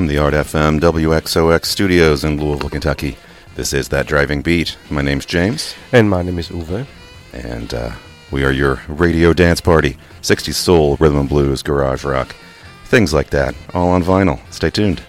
From the Art FM WXOX studios in Louisville, Kentucky, this is That Driving Beat. My name's James. And my name is Uwe. And uh, we are your radio dance party 60s soul, rhythm and blues, garage rock, things like that, all on vinyl. Stay tuned.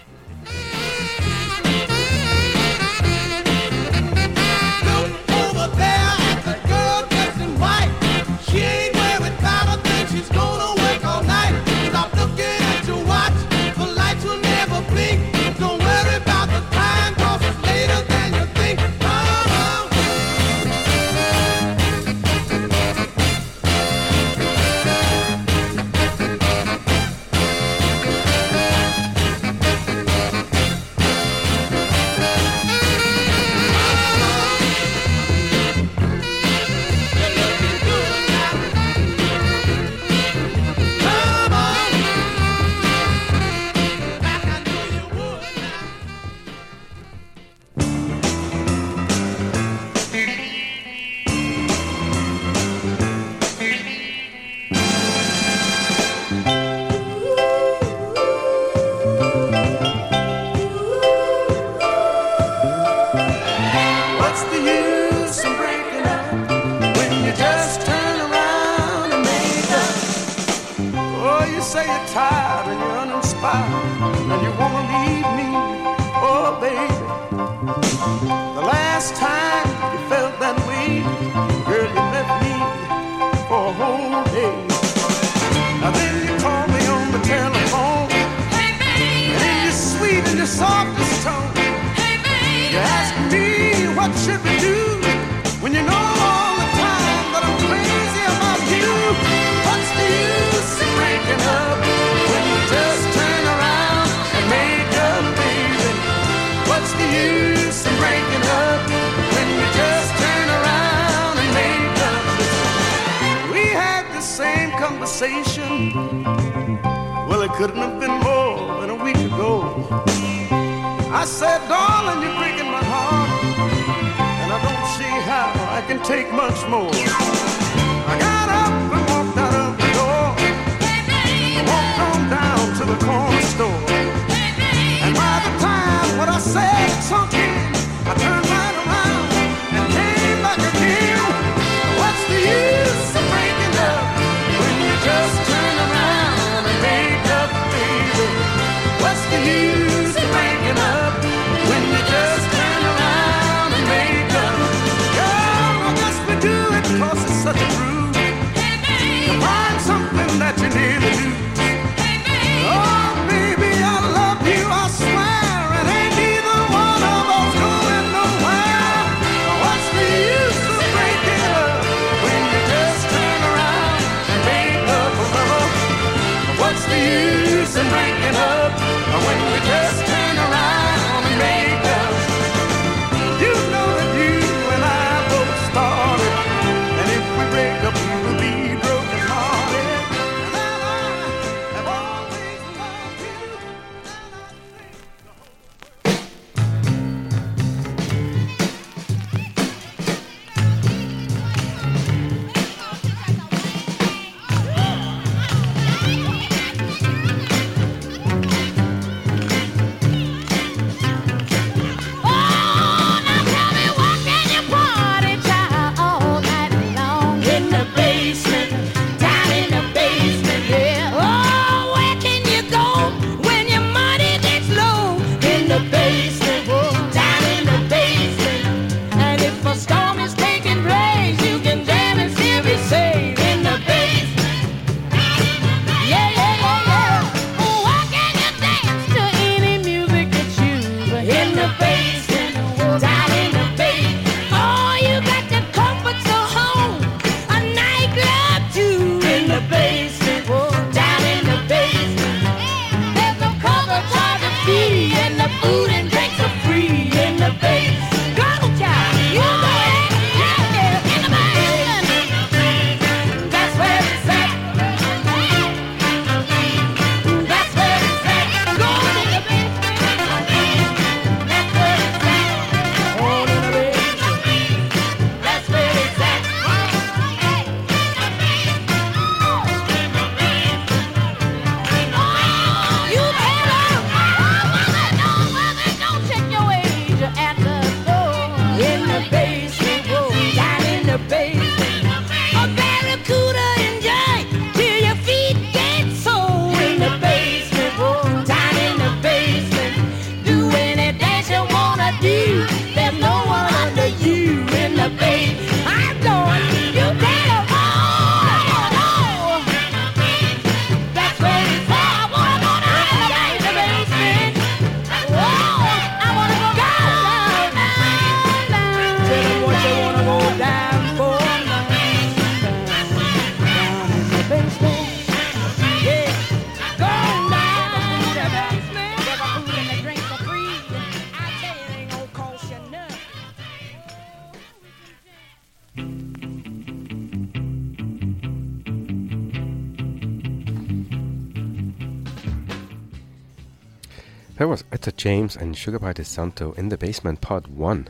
Etta James and Sugar Pie DeSanto in the Basement Part 1.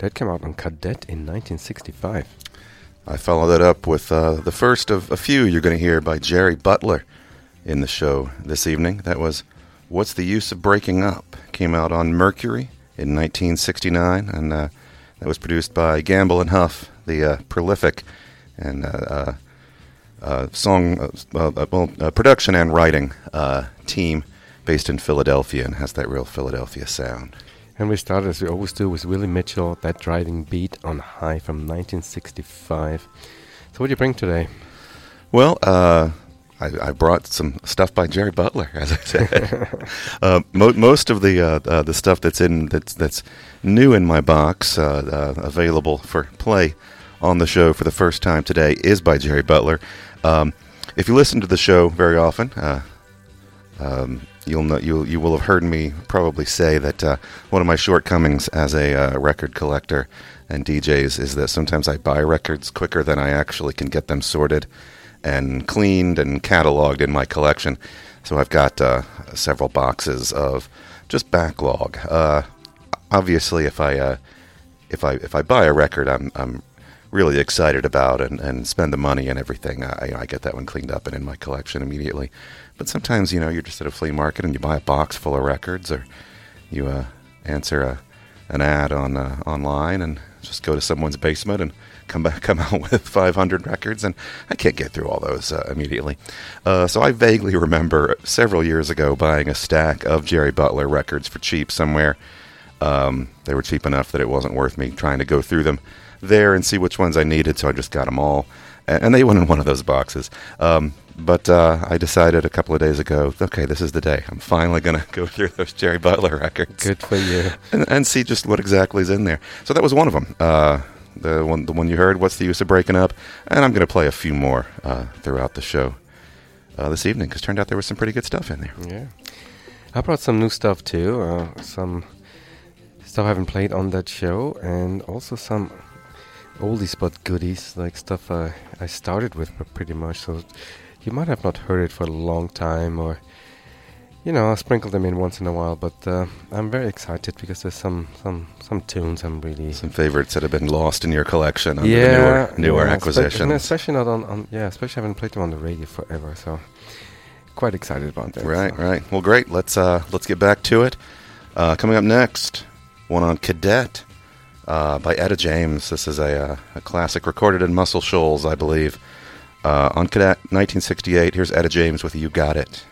That came out on Cadet in 1965. I follow that up with uh, the first of a few you're going to hear by Jerry Butler in the show this evening. That was What's the Use of Breaking Up? Came out on Mercury in 1969, and uh, that was produced by Gamble and Huff, the uh, prolific and uh, uh, uh, song, well, production and writing team based in Philadelphia and has that real Philadelphia sound. And we started, as we always do, with Willie Mitchell, that driving beat on Hi from 1965. So, what do you bring today? Well, uh, I, I, brought some stuff by Jerry Butler, as I said. uh, mo- most of the uh, uh, the stuff that's in that's that's new in my box, uh, uh, available for play on the show for the first time today, is by Jerry Butler. Um, if you listen to the show very often, uh, um, you'll know you you will have heard me probably say that uh, one of my shortcomings as a uh, record collector and DJs is that sometimes I buy records quicker than I actually can get them sorted and cleaned and cataloged in my collection. So I've got uh, several boxes of just backlog. Uh, obviously, if I uh, if I if I buy a record, I'm I'm really excited about and, and spend the money and everything. I, I get that one cleaned up and in my collection immediately. But sometimes, you know, you're just at a flea market and you buy a box full of records, or you uh, answer a, an ad on uh, online and just go to someone's basement and come back, come out with 500 records, and I can't get through all those uh, immediately. Uh, so I vaguely remember several years ago buying a stack of Jerry Butler records for cheap somewhere. Um, they were cheap enough that it wasn't worth me trying to go through them there and see which ones I needed, so I just got them all, and, they went in one of those boxes. Um, but uh, I decided a couple of days ago, okay, this is the day. I'm finally going to go through those Jerry Butler records. Good for you. And, and, see just what exactly is in there. So that was one of them. Uh, the one, the one you heard. What's the use of breaking up? And I'm going to play a few more uh, throughout the show uh, this evening because turned out there was some pretty good stuff in there. Yeah, I brought some new stuff too. Uh, some stuff I haven't played on that show, and also some oldies but goodies, like stuff I I started with pretty much. So you might have not heard it for a long time, or you know, I'll sprinkle them in once in a while. But uh, I'm very excited because there's some some some tunes I'm really some favorites that have been lost in your collection under yeah, the newer newer yeah, acquisitions. Spe- especially not on, on yeah, especially I haven't played them on the radio forever, so quite excited about that. Right, so. right. Well, great. Let's uh let's get back to it. Uh, coming up next, one on Cadet. Uh, by Etta James. This is a, uh, a classic recorded in Muscle Shoals, I believe. Uh, on Cadet 1968, here's Etta James with You Got It.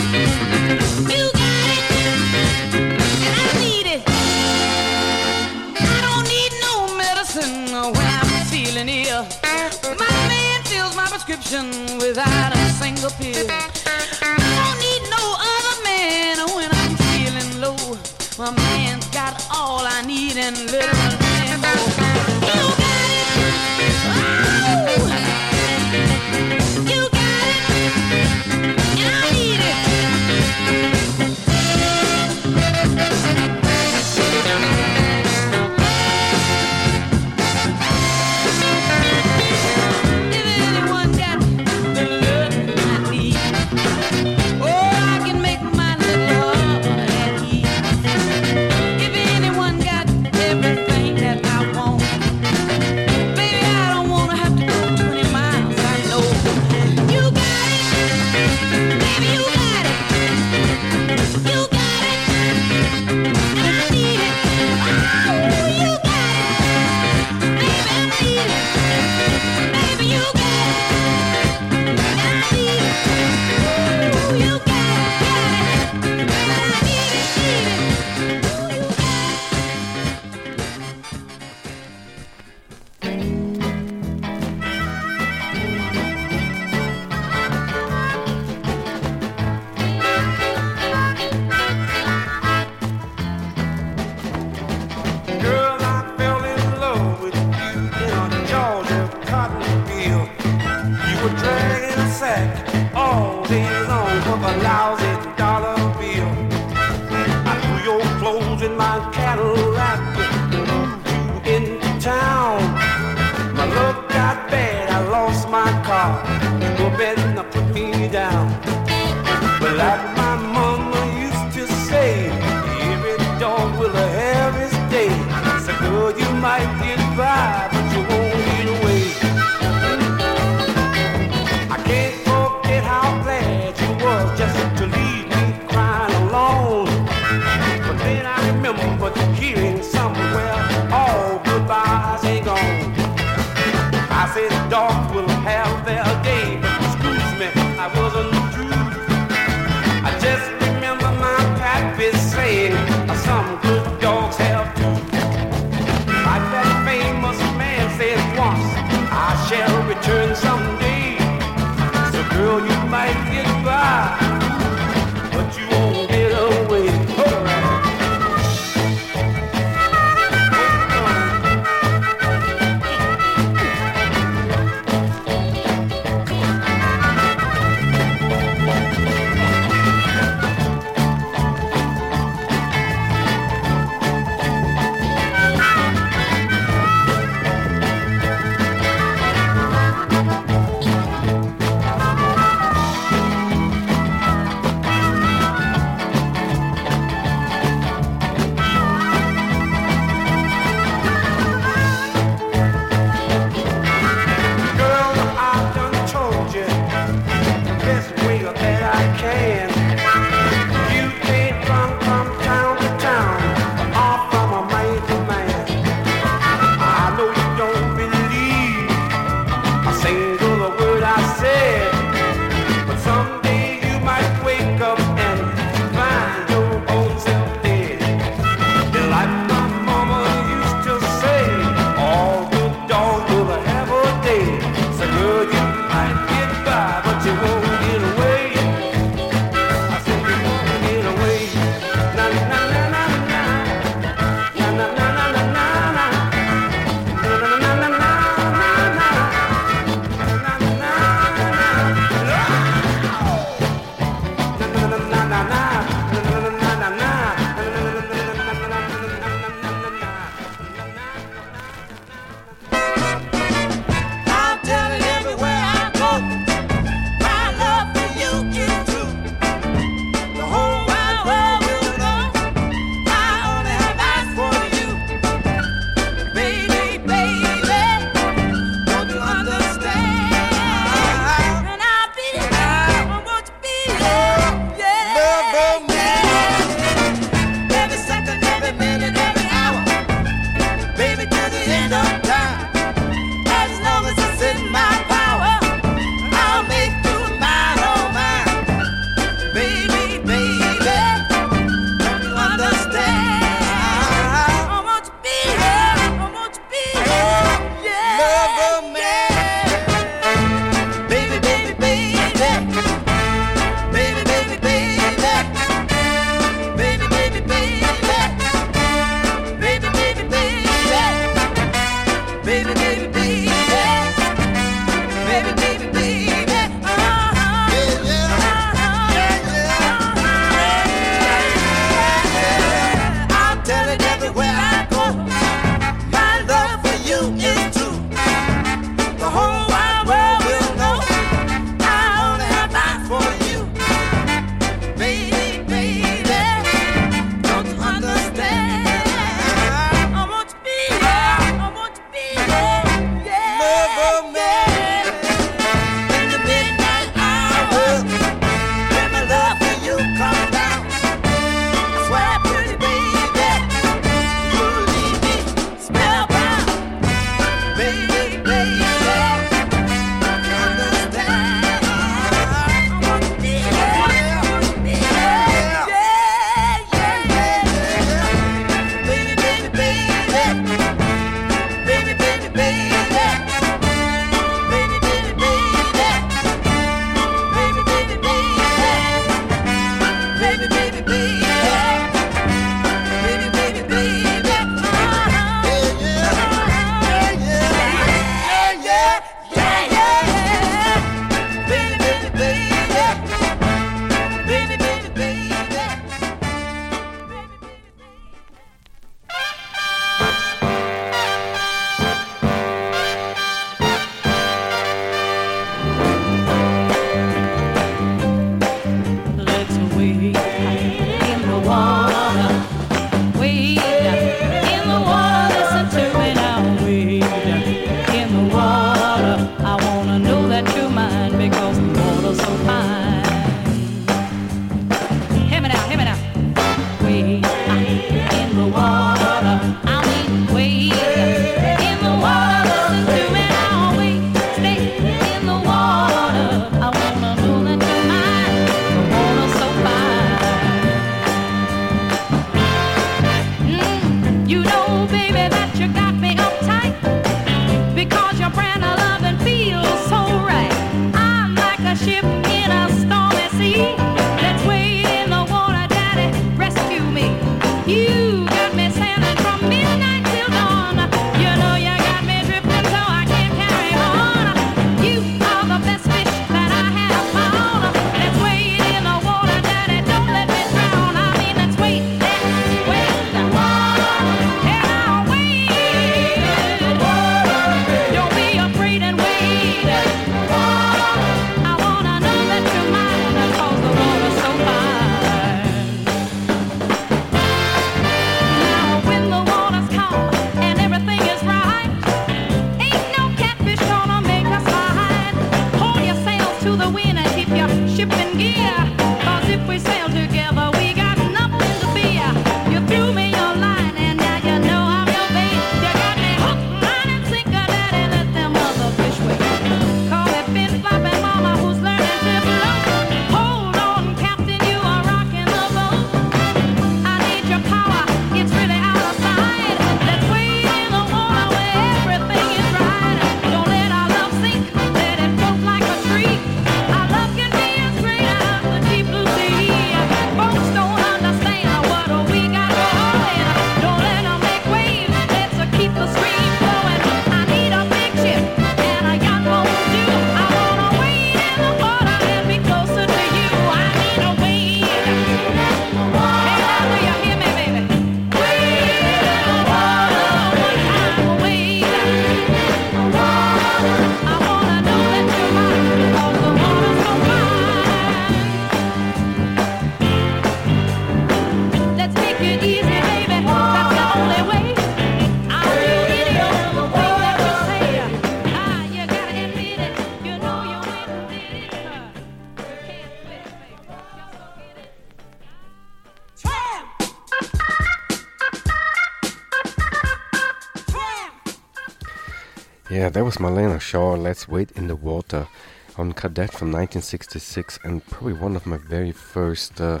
That was Marlena Shaw, Let's Wade in the Water on Cadet from 1966, and probably one of my very first uh,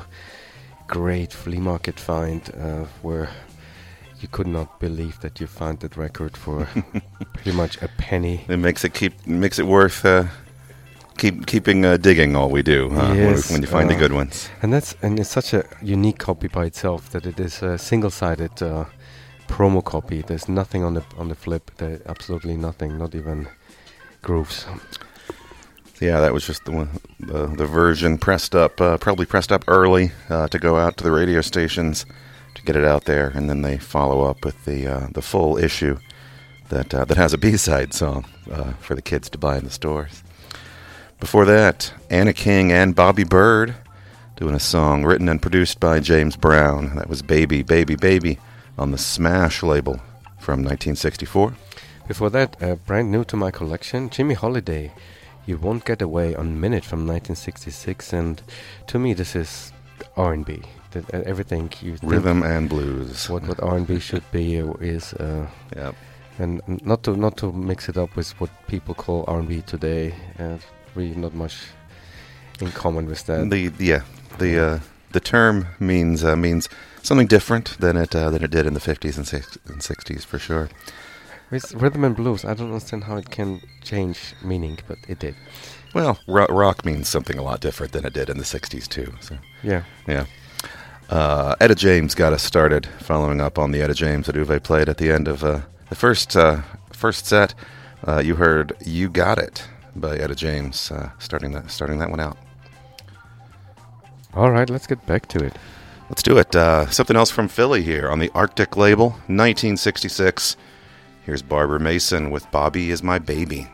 great flea market find uh, where you could not believe that you found that record for pretty much a penny. It makes it keep makes it worth uh, keep keeping uh, digging all we do huh? when, Yes, when you find the uh, good ones. And that's and it's such a unique copy by itself that it is a single-sided uh, promo copy. There's nothing on the on the flip. There, absolutely nothing. Not even grooves. Yeah, that was just the one, the, the version pressed up, uh, probably pressed up early uh, to go out to the radio stations to get it out there, and then they follow up with the uh, the full issue that uh, that has a B side song uh, for the kids to buy in the stores. Before that, Anna King and Bobby Byrd doing a song written and produced by James Brown. That was "Baby, Baby, Baby" on the Smash label from 1964. Before that, uh, brand new to my collection, Jimmy Holiday. You won't get away on Minit from 1966, and to me, this is R&B. That, uh, everything you Rhythm and blues. what what R&B should be uh, is, uh, Yep. and not to not to mix it up with what people call R&B today. Uh, really, not much in common with that. The yeah the uh, the term means uh, means something different than it uh, than it did in the 50s and, six, and 60s for sure. With rhythm and blues, I don't understand how it can change meaning, but it did. Well, ro- rock means something a lot different than it did in the 60s too. So Yeah. yeah. Uh, Etta James got us started, following up on the Etta James that Uwe played at the end of uh, the first uh, first set. Uh, you heard "You Got It" by Etta James, uh, starting that starting that one out. All right, let's get back to it. Let's do it. Uh, something else from Philly here on the Arctic label, 1966. Here's Barbara Mason with Bobby is My Baby.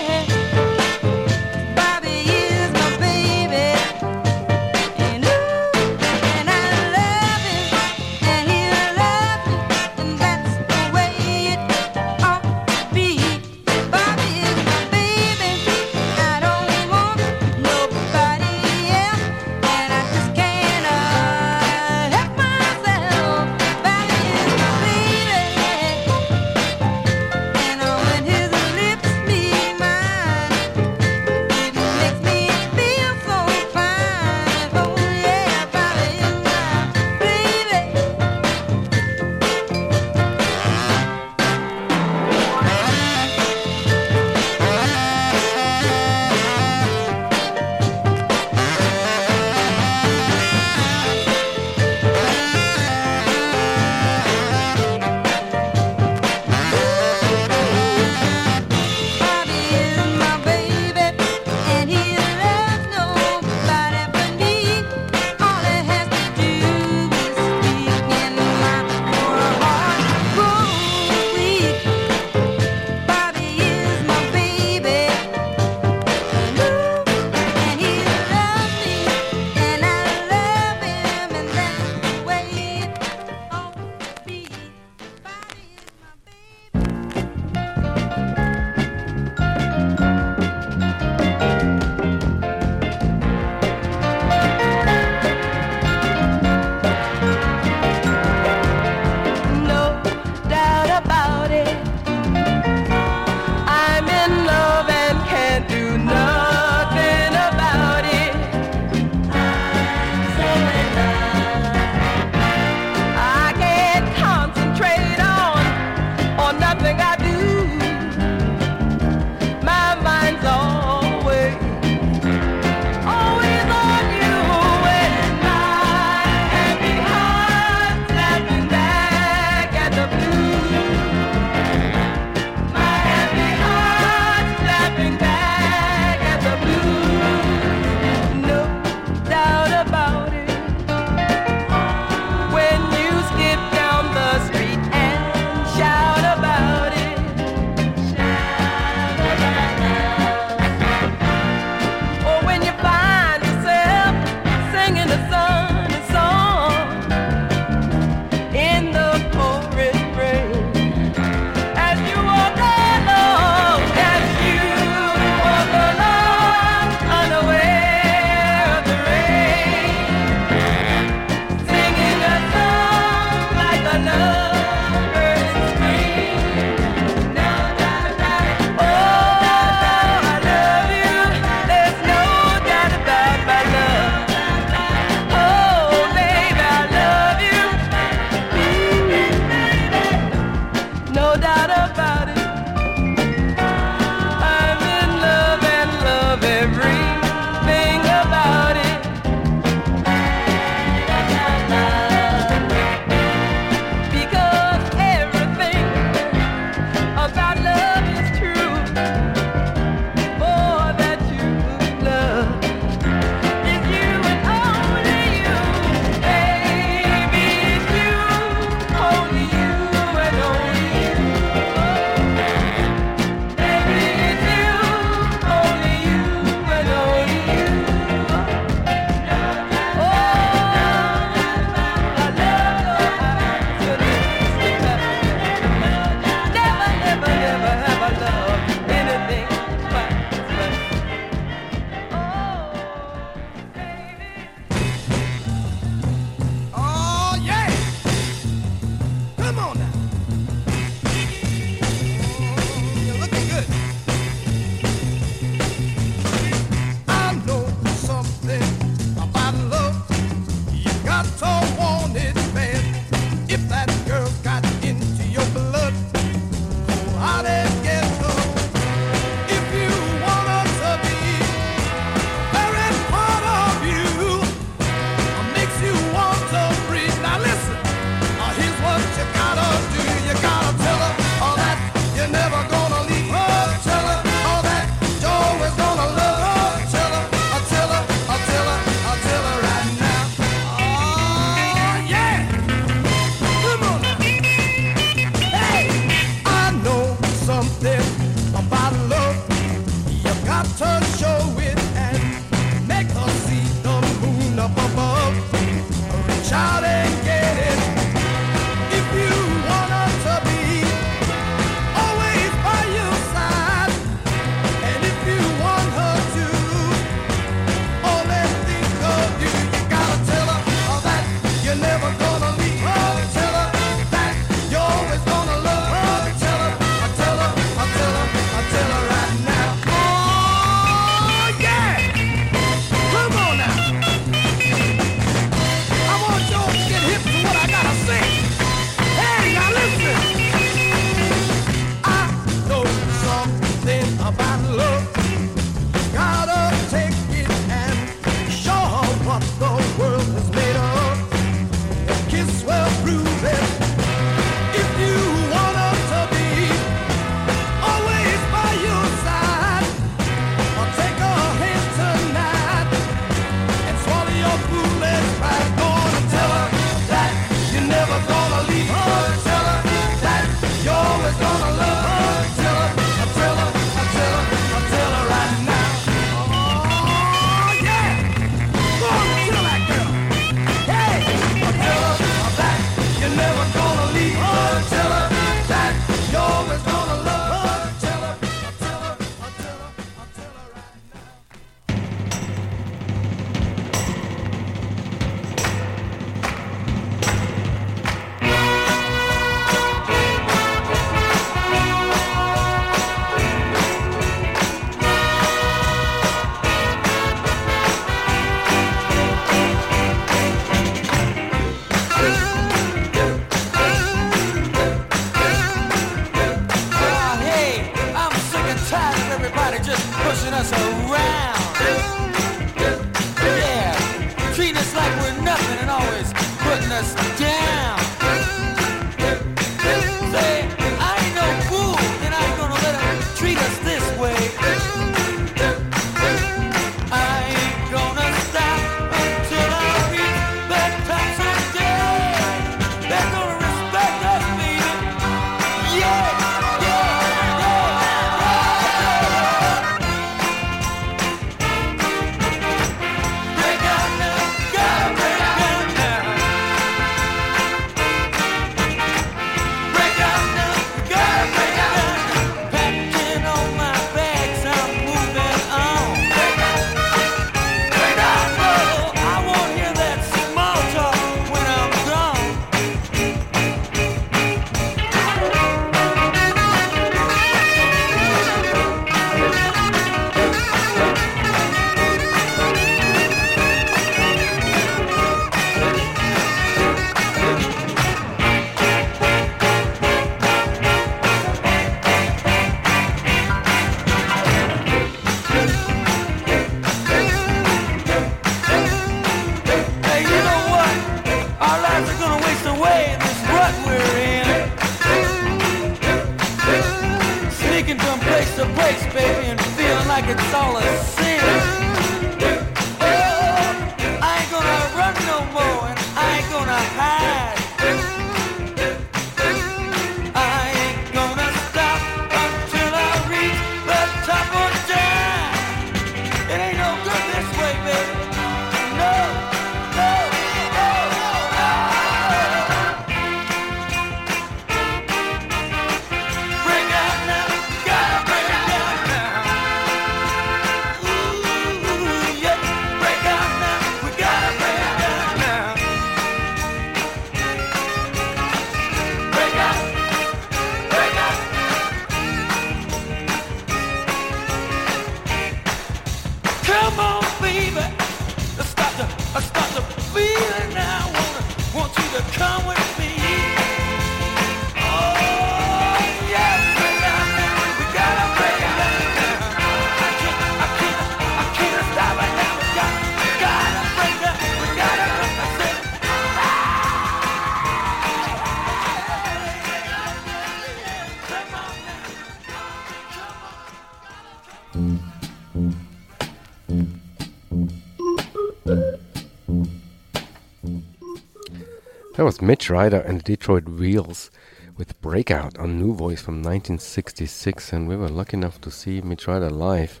That was Mitch Ryder and the Detroit Wheels with Breakout on New Voice from 1966, and we were lucky enough to see Mitch Ryder live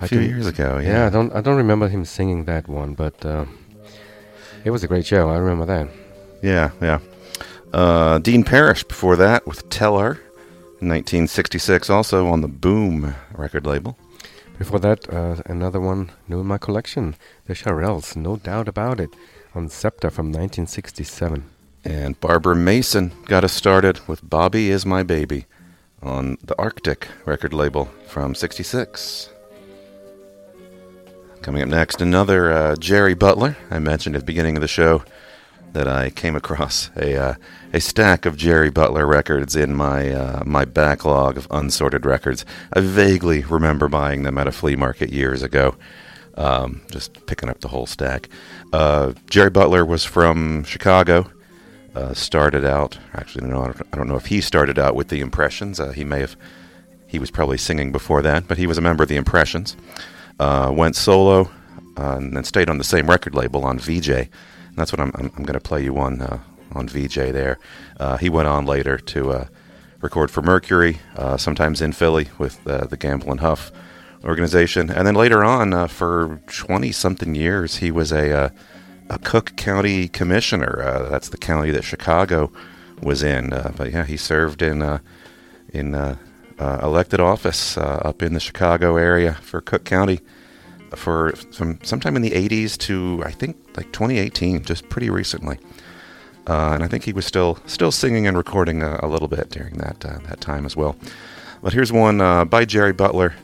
a few years ago. Yeah. Yeah, I don't I don't remember him singing that one, but uh, it was a great show. I remember that. Yeah, yeah. Uh, Dean Parrish before that with Tell Her in 1966, also on the Boom record label. Before that, uh, another one new in my collection, the Shirelles, no doubt about it, on Scepter from 1967. And Barbara Mason got us started with Bobby Is My Baby on the Arctic record label from 66. Coming up next, another uh, Jerry Butler. I mentioned at the beginning of the show that I came across a uh, a stack of Jerry Butler records in my uh, my backlog of unsorted records. I vaguely remember buying them at a flea market years ago. Um, just picking up the whole stack. Uh, Jerry Butler was from Chicago. Uh, started out, actually, no, I don't, know if he started out with the Impressions. Uh, he may have, he was probably singing before that, but he was a member of the Impressions. Uh, went solo uh, and then stayed on the same record label on Vee-Jay. And that's what I'm, I'm, I'm going to play you on uh, on Vee-Jay there. He went on later to record for Mercury, sometimes in Philly with the Gamble and Huff organization, and then later on uh, for 20 something years he was a uh, a Cook County commissioner. Uh, that's the county that Chicago was in. Uh, but yeah, he served in uh, in uh, elected office up in the Chicago area for Cook County for from sometime in the 80s to I think like 2018, just pretty recently. And I think he was still still singing and recording a, a little bit during that that time as well. But here's one by Jerry Butler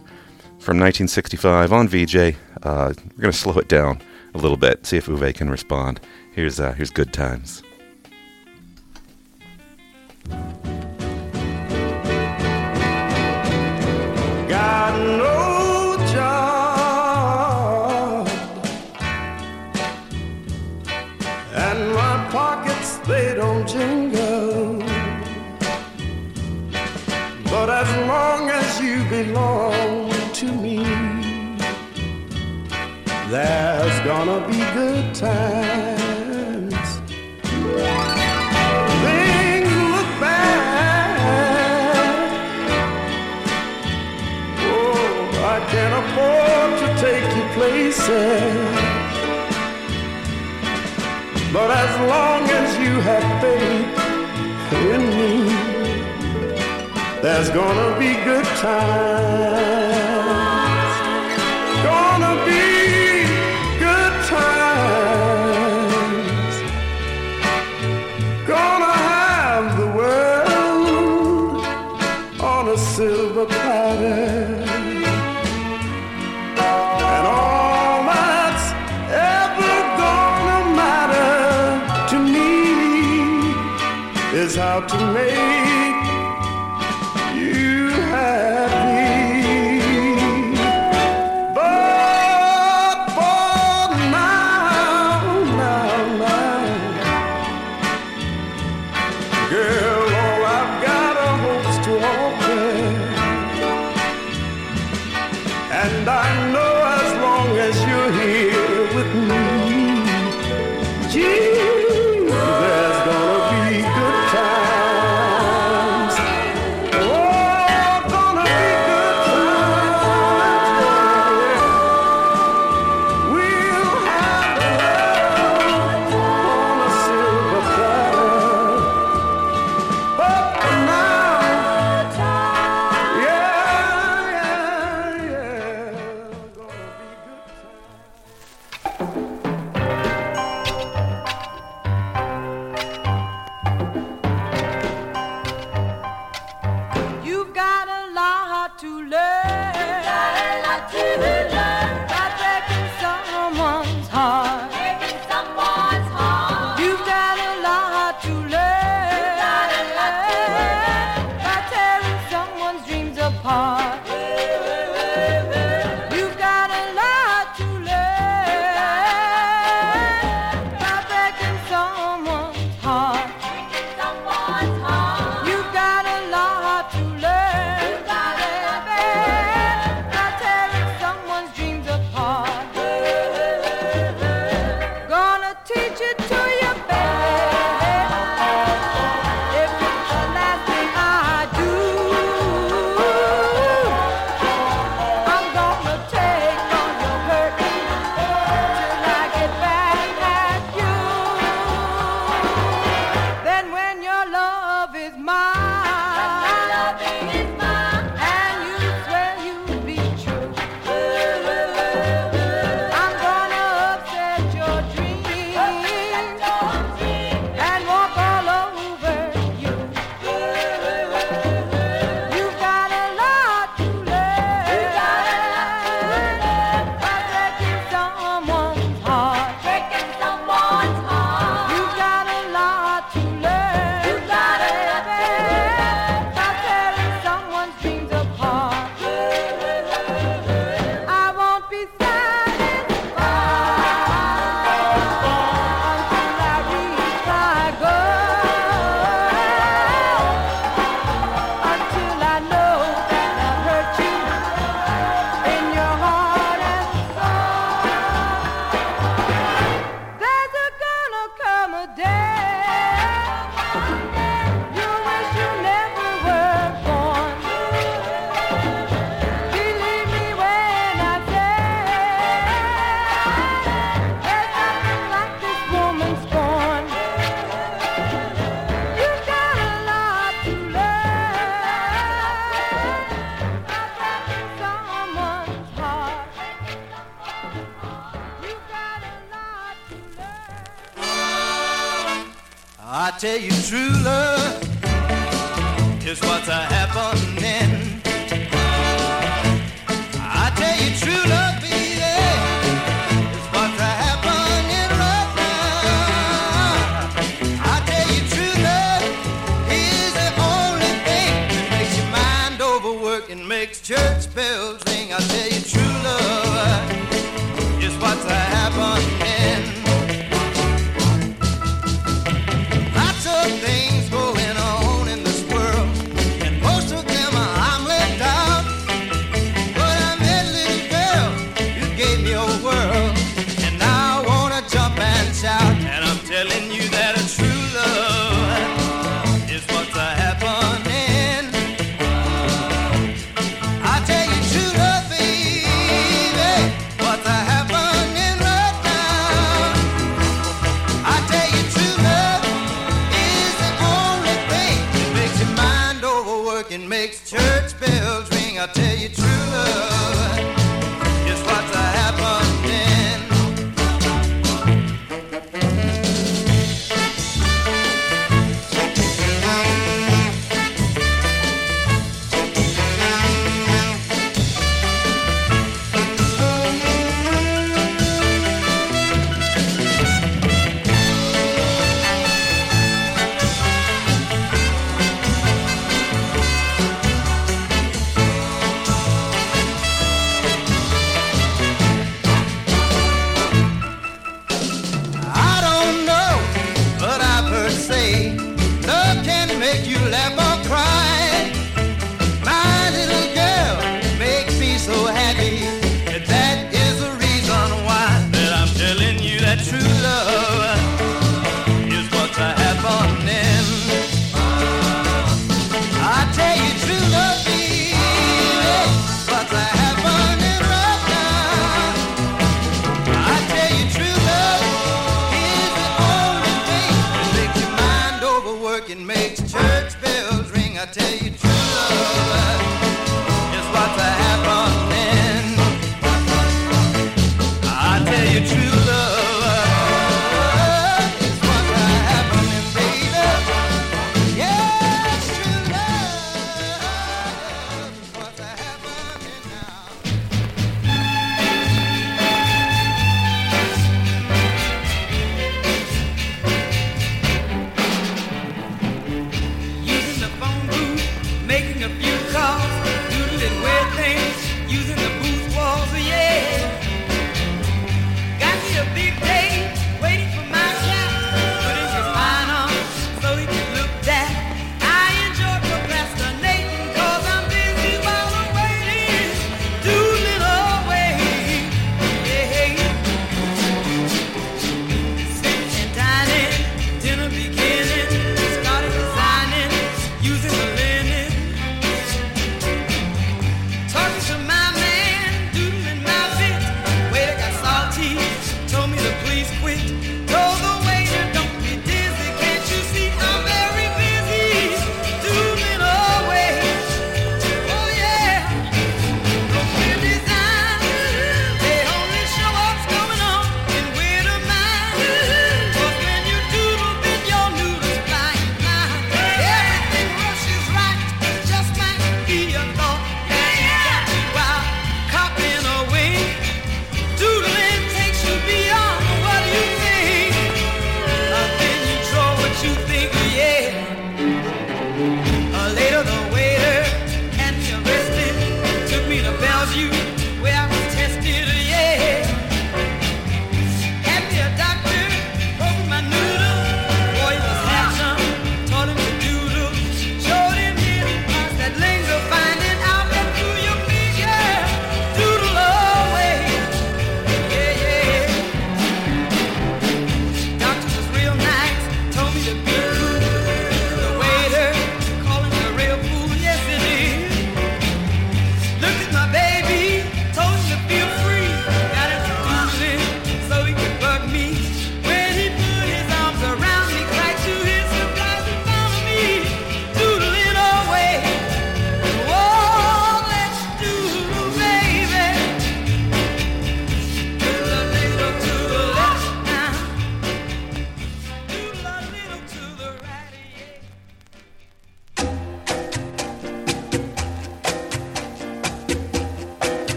from 1965 on Vee-Jay. Uh, we're gonna slow it down a little bit, see if Uwe can respond. Here's uh, here's good times. got no job, and my pockets they don't jingle. But as long as you belong to me, there's gonna be good times. Things look bad. Oh, I can't afford to take you places. But as long as you have faith in me, there's gonna be good times.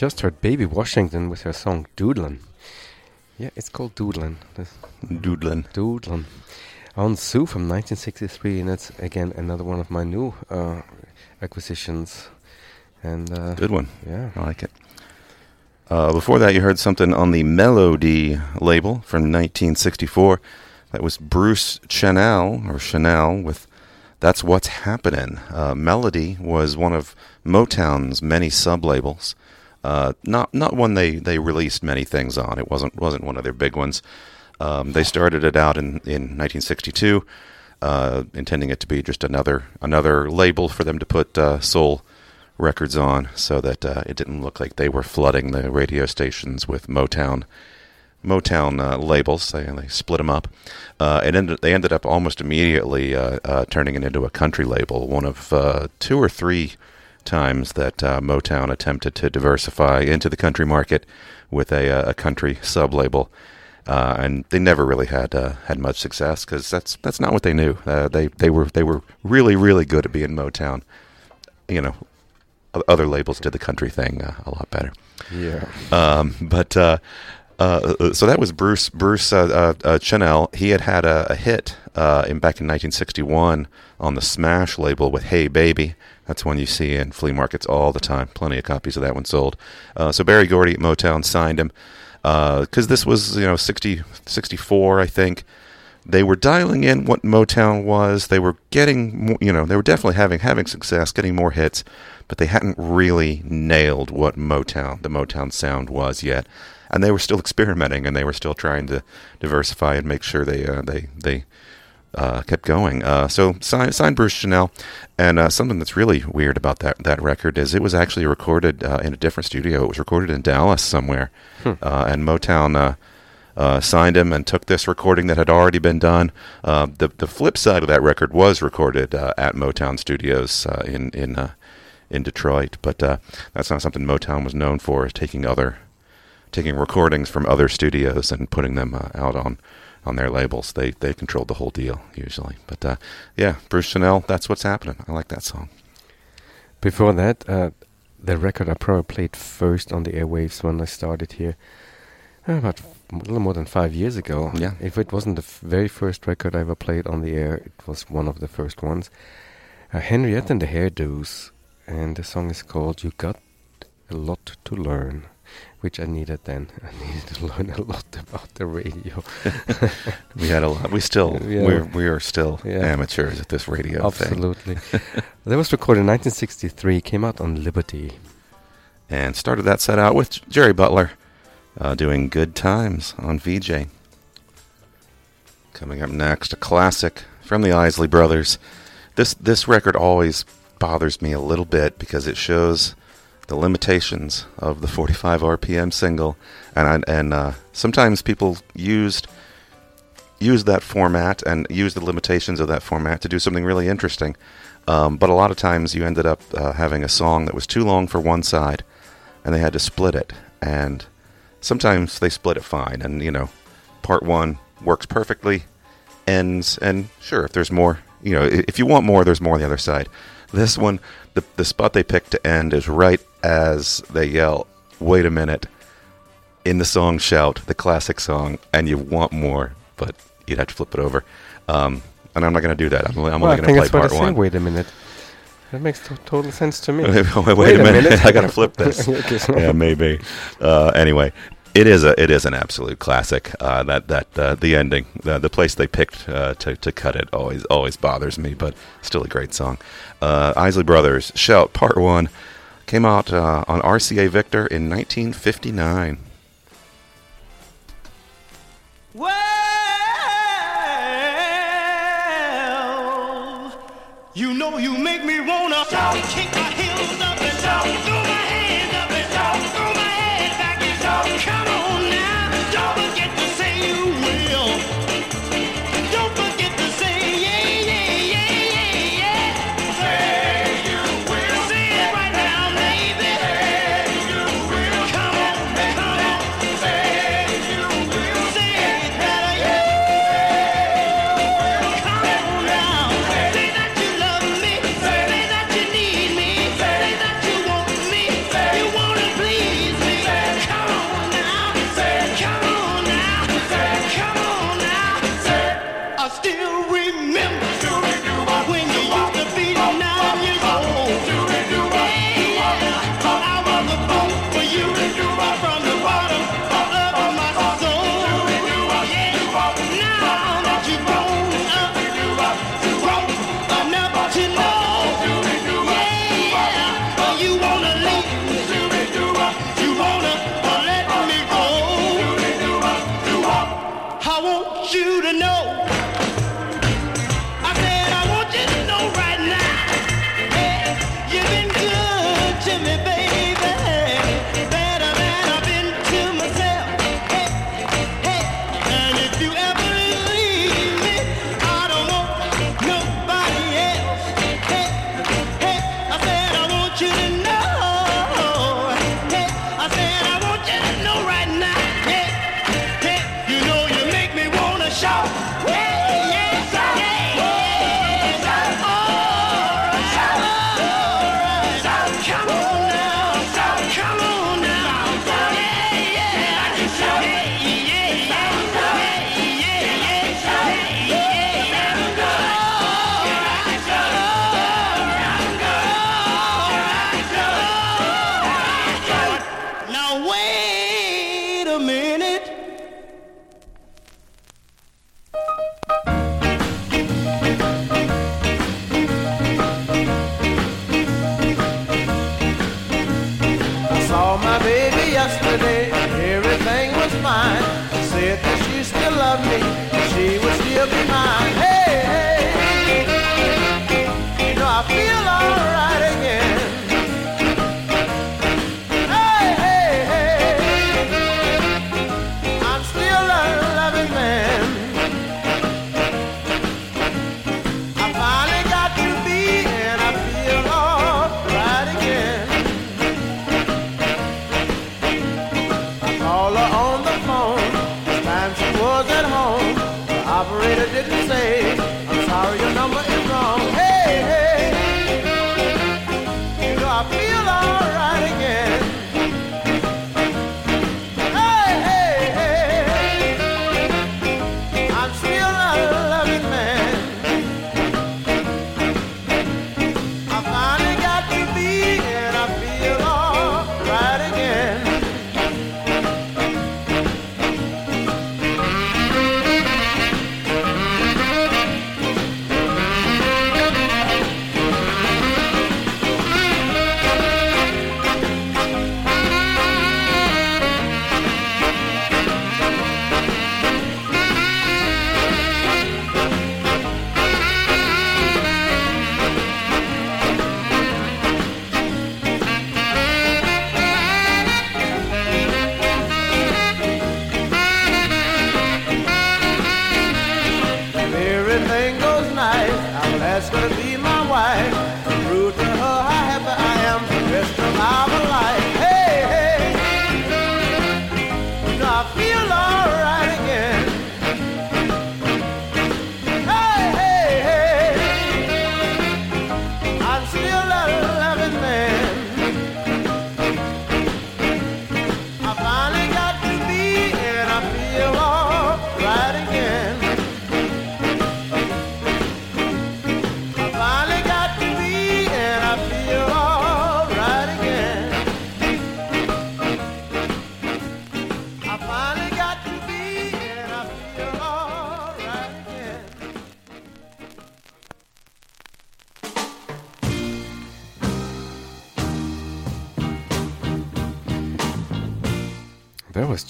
Just heard Baby Washington with her song Doodlin'. Yeah, it's called Doodlin'. Doodlin. Doodlin'. On Sue from 1963, and that's again another one of my new uh, acquisitions. And uh, Good one. yeah, I like it. Uh, before that, you heard something on the Melody label from 1964. That was Bruce Channel, or Channel, with That's What's Happening. Uh, Melody was one of Motown's many sub labels. Uh, not not one they, they released many things on. It wasn't wasn't one of their big ones. Um, they started it out in, in 1962, uh, intending it to be just another another label for them to put uh, soul records on, so that uh, it didn't look like they were flooding the radio stations with Motown Motown uh, labels. They, they split them up. It ended, they ended up almost immediately turning it into a country label. One of two or three times that uh, Motown attempted to diversify into the country market with a, uh, a country sub label. Uh, and they never really had uh, had much success because that's that's not what they knew. Uh, they they were they were really really good at being Motown. You know, other labels did the country thing uh, a lot better. yeah. Um, but uh, so that was Bruce Bruce Channel. He had had a, a hit uh, in back in 1961 on the Smash label with "Hey Baby." That's one you see in flea markets all the time. Plenty of copies of that one sold. Uh, so Berry Gordy at Motown signed him because this was you know 60, 64, I think. They were dialing in what Motown was. They were getting, you know, they were definitely having having success, getting more hits, but they hadn't really nailed what Motown, the Motown sound was yet. And they were still experimenting, and they were still trying to diversify and make sure they uh, they they uh, kept going. Uh, so signed, signed Bruce Channel, and uh, something that's really weird about that that record is it was actually recorded uh, in a different studio. It was recorded in Dallas somewhere, uh, and Motown. Uh, uh, signed him and took this recording that had already been done. Uh, the the flip side of that record was recorded uh, at Motown Studios uh, in in uh, in Detroit, but uh, that's not something Motown was known for, taking other taking recordings from other studios and putting them uh, out on on their labels. They they controlled the whole deal usually. But uh, yeah, Bruce Channel, that's what's happening. I like that song. Before that, uh, the record I probably played first on the airwaves when I started here, uh, about a little more than five years ago. Yeah. If it wasn't the f- very first record I ever played on the air, it was one of the first ones. Uh, Henrietta and the Hairdooz, and the song is called "You Got a Lot to Learn." Which I needed then. I needed to learn a lot about the radio. We had a lot. We still Yeah. we're we are still Yeah. amateurs at this radio thing. Absolutely. that was recorded in 1963, came out on Liberty. and started that set out with Jerry Butler uh, doing Good Times on Vee-Jay. Coming up next, a classic from the Isley Brothers. This this record always bothers me a little bit because it shows the limitations of the 45 RPM single, and I, and uh, sometimes people used use that format and use the limitations of that format to do something really interesting. Um, but a lot of times you ended up uh, having a song that was too long for one side, and they had to split it. And sometimes they split it fine, and you know, part one works perfectly, ends, and sure, if there's more, you know, if you want more, there's more on the other side. This one, the the spot they pick to end is right as they yell, "Wait a minute!" in the song "Shout," the classic song, and you want more, but you'd have to flip it over. Um, and I'm not going to do that. I'm, only- I'm well, only going to play part one. Wait a minute. That makes to- total sense to me. wait, wait a minute. I got to flip this. Yeah, maybe. Uh, anyway, it is a it is an absolute classic. Uh, that that uh, the ending, the, the place they picked uh, to to cut it always always bothers me, but still a great song. Uh, Isley Brothers, Shout Part One, came out uh, on RCA Victor in 1959. Well, you know you make me wanna kick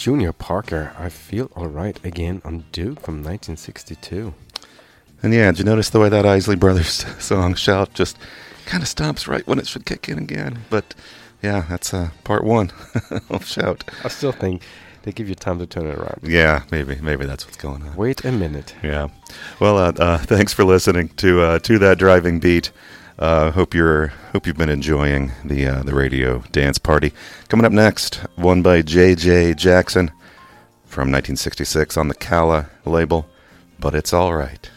Junior Parker. I feel alright again on Duke from 1962. And yeah, did you notice the way that Isley Brothers song "Shout" just kind of stops right when it should kick in again? But yeah, that's uh, part one of "Shout." I still think they give you time to turn it around. Yeah, maybe maybe that's what's going on. Wait a minute. Yeah. Well, uh, uh, thanks for listening to uh, to that driving beat. Uh, hope you're hope you've been enjoying the uh, the radio dance party. Coming up next, one by J.J. Jackson from 1966 on the Calla label, but it's all right.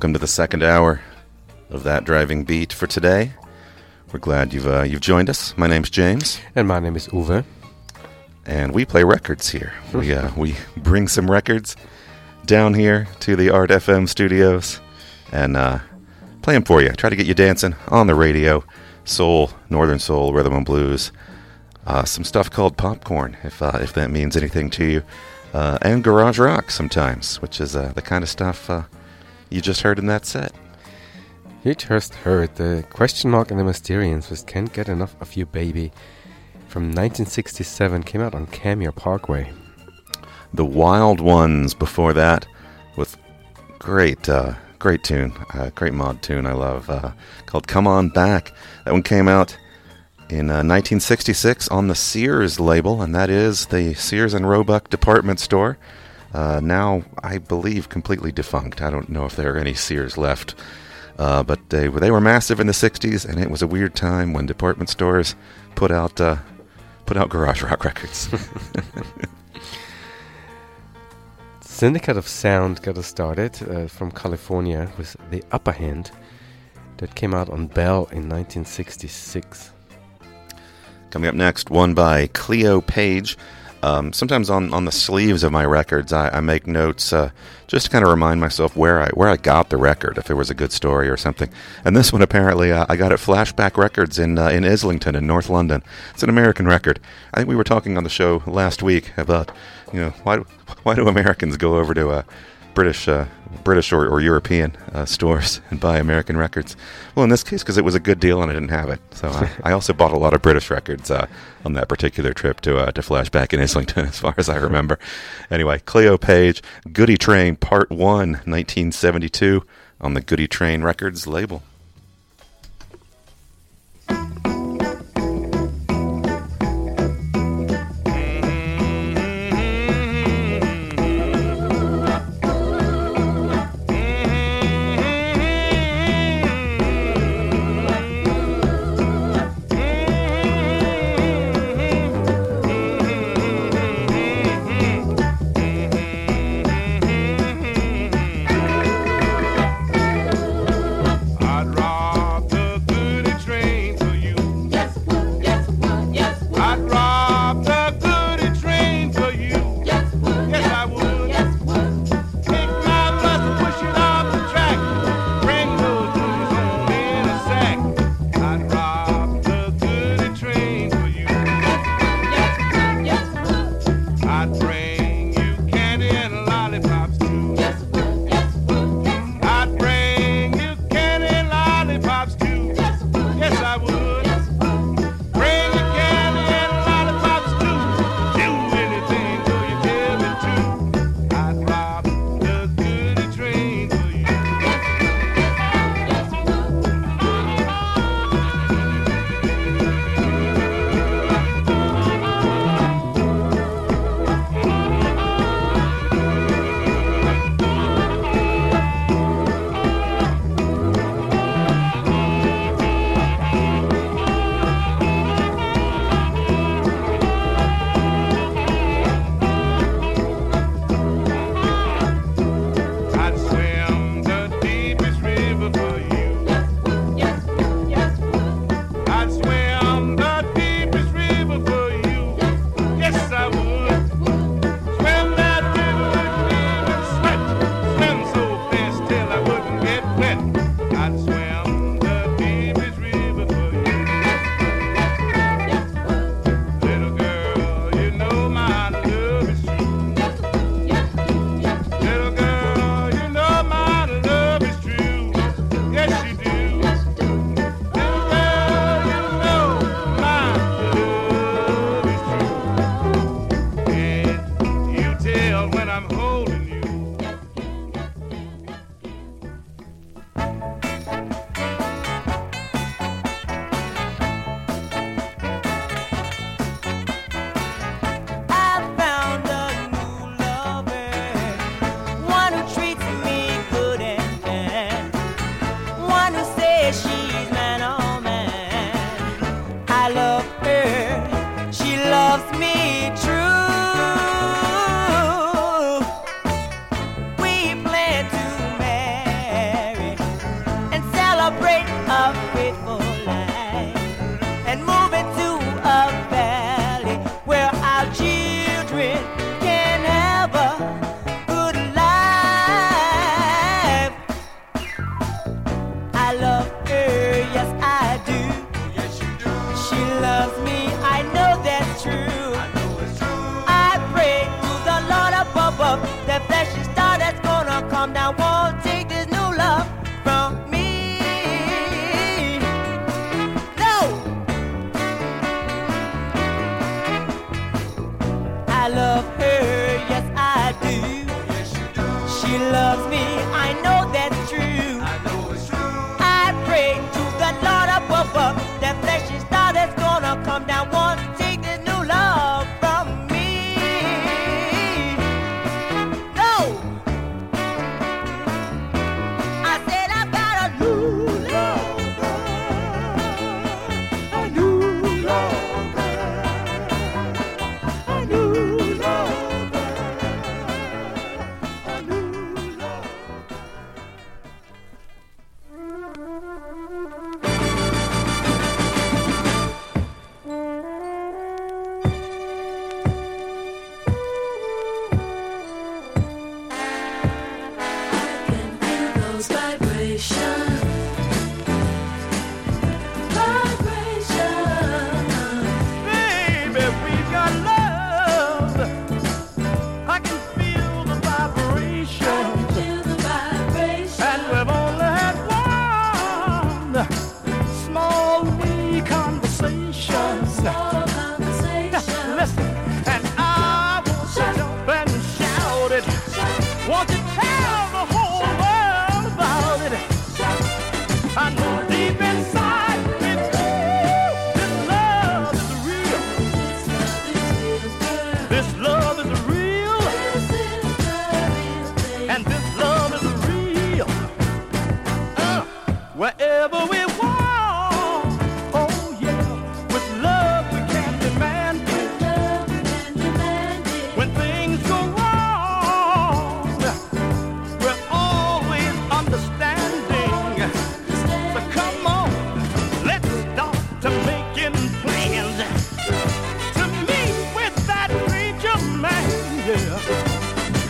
Welcome to the second hour of that driving beat for today. We're glad you've uh, you've joined us. My name's James, And my name is Uwe. and we play records here. We uh, we bring some records down here to the Art FM studios and uh, play them for you. Try to get you dancing on the radio, soul, northern soul, rhythm and blues, uh, some stuff called popcorn, if uh, if that means anything to you, uh, and garage rock sometimes, which is uh, the kind of stuff uh, you just heard in that set. You just heard the question mark and the Mysterians with Can't Get Enough of You Baby from 1967 came out on Cameo Parkway. The Wild Ones before that, with great, uh, great tune, uh, great mod tune I love, uh, called "Come On Back." That one came out in uh, 1966 on the Sears label, and that is the Sears and Roebuck department store. Uh, now, I believe, completely defunct. I don't know if there are any Sears left, uh, but they they were massive in the '60s, and it was a weird time when department stores put out uh, put out garage rock records. Syndicate of Sound got us started uh, from California with The Upper Hand that came out on Bell in 1966. Coming up next, one by Cleo Page. Um, sometimes on, on the sleeves of my records, I, I make notes uh, just to kind of remind myself where I where I got the record, if it was a good story or something. And this one apparently uh, I got at Flashback Records in uh, in Islington in North London. It's an American record. I think we were talking on the show last week about you know why why do Americans go over to uh, British uh, British or, or European uh, stores and buy American records. Well, in this case, because it was a good deal and I didn't have it, so I, I also bought a lot of British records uh, on that particular trip to uh, to Flashback in Islington, as far as I remember. Anyway, Cleo Page, Goodie Train Part One, 1972, on the Goodie Train Records label.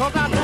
Cause I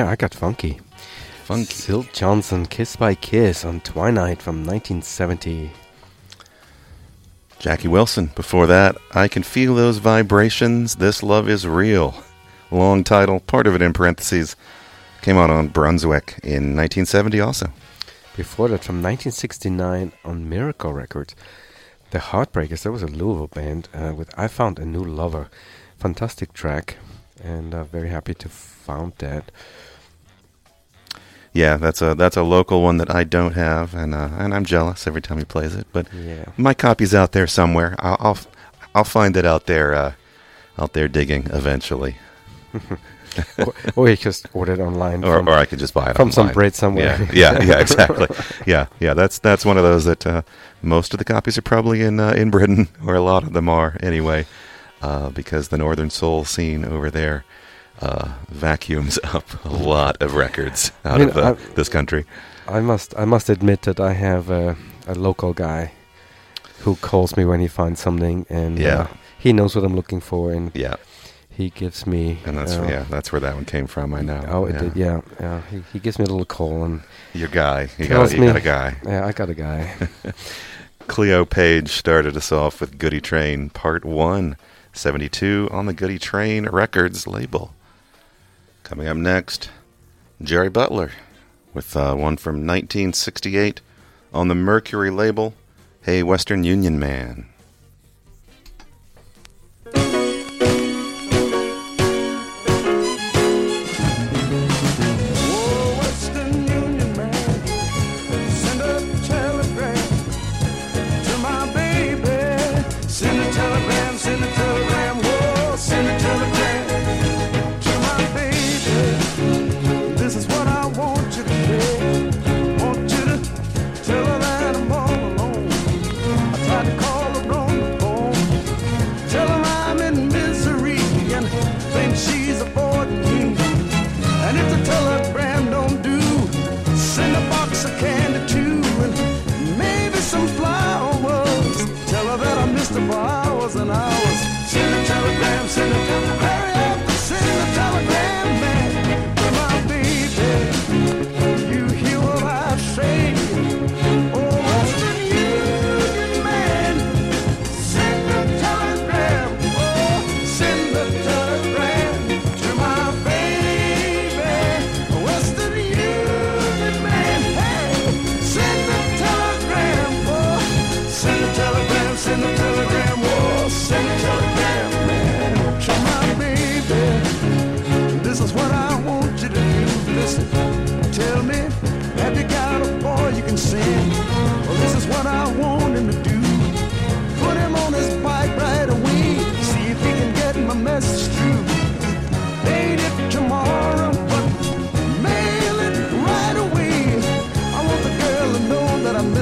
Yeah, I got funky. Funky. Syl Johnson, Kiss by Kiss on Twinight from 1970. Jackie Wilson. Before that, I Can Feel Those Vibrations. This Love Is Real. Long title, part of it in parentheses. Came out on Brunswick in 1970 also. Before that, from 1969 on Miracle Records, The Heartbreakers. That was a Louisville band uh, with I Found a New Lover. Fantastic track, and uh, very happy to found that. Yeah, that's a that's a local one that I don't have, and uh, and I'm jealous every time he plays it. But Yeah. my copy's out there somewhere. I'll I'll, I'll find it out there uh, out there digging eventually, or, or you just order it online. or from- or I could just buy it from some online. Brit somewhere. Yeah, yeah, yeah, exactly. yeah, yeah. That's that's one of those that uh, most of the copies are probably in uh, in Britain, or a lot of them are anyway, uh, because the Northern Soul scene over there. Uh, vacuums up a lot of records out mean, of uh, I- this country. I must I must admit that I have a, a local guy who calls me when he finds something, and Yeah. uh, he knows what I'm looking for, and Yeah, he gives me. and that's uh, yeah, that's where that one came from. I know. Oh, it yeah. did. Yeah, yeah. He, he gives me a little call, and Your guy, you got, you got a guy. yeah, I got a guy. Cleo Page started us off with Goodie Train Part 1, 72 on the Goodie Train Records label. Coming up next, Jerry Butler with uh, one from 1968 on the Mercury label, Hey Western Union Man.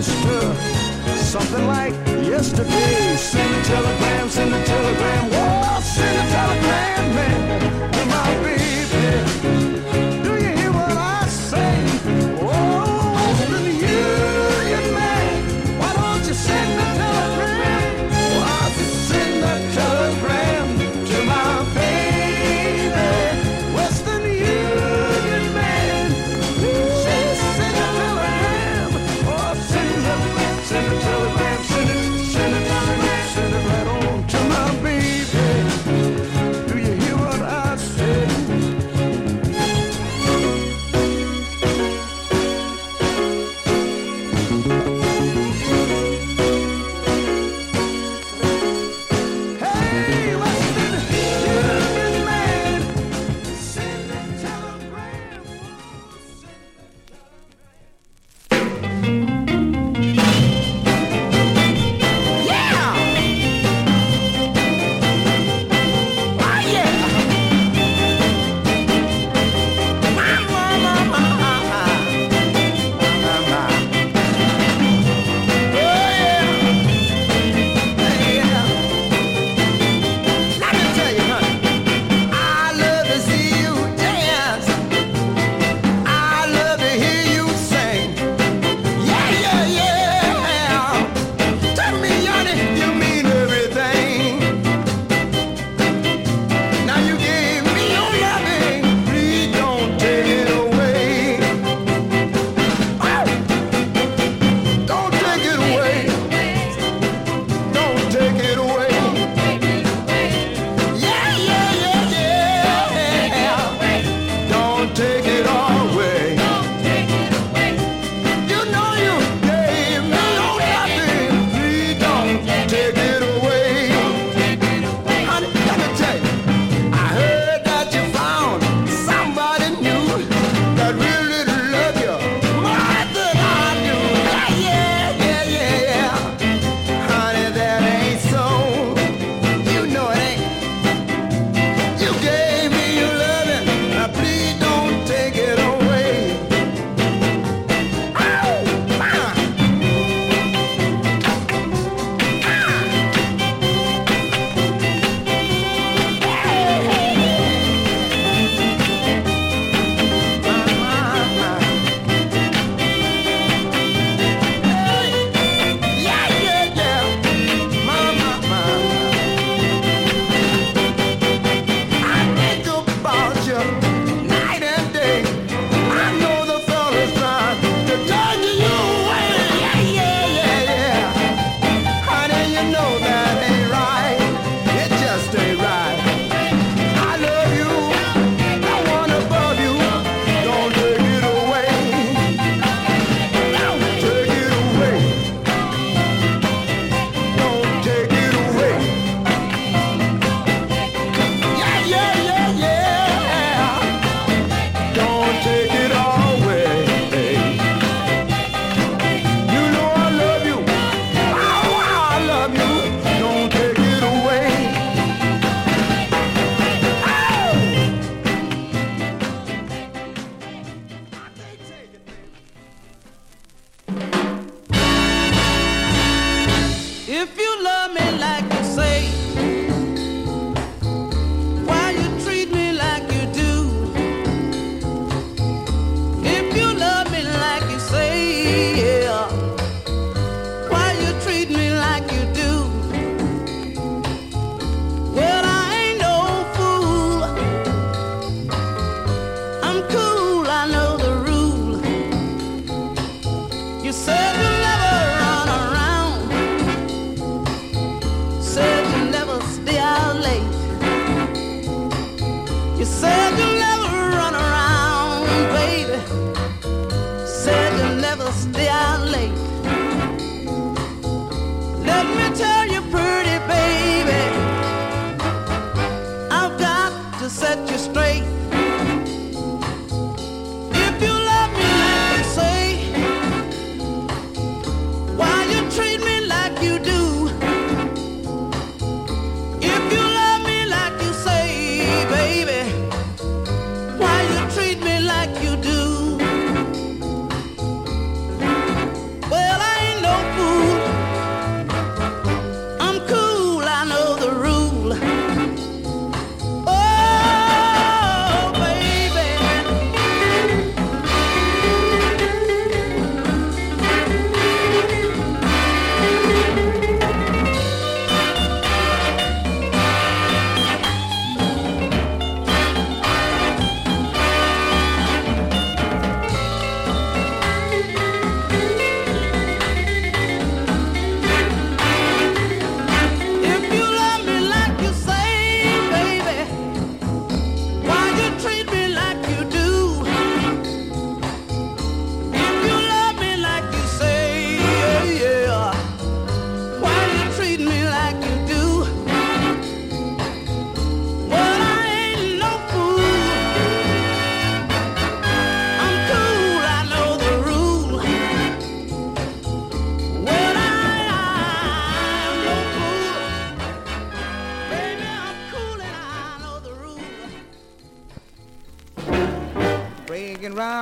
Her. Something like yesterday. Send a telegram, send a telegram. Whoa, send a telegram, man,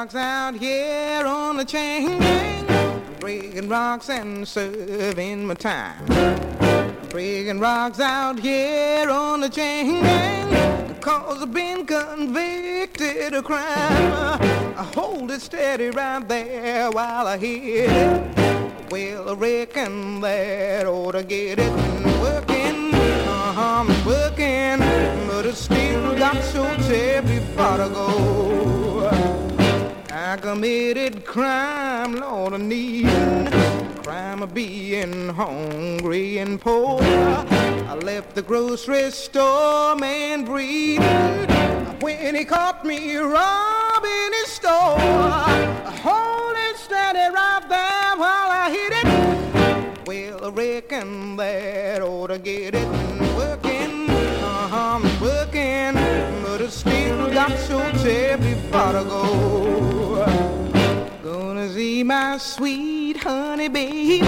rocks out here on the chain gang. Breaking rocks and serving my time. Breaking rocks out here on the chain gang. Cause I've been convicted of crime. I hold it steady right there while I hit it. Well, I reckon that ought to get it working. Uh-huh, I'm working, but it still got so terribly far to go. Committed crime, Lord, I need crime of being hungry and poor. I left the grocery store, man breathing. When he caught me robbing his store, hold it steady right there while I hit it. Well, I reckon that ought to get it working. Uh-huh, working, but it still got so terribly far to go. See my sweet honey baby.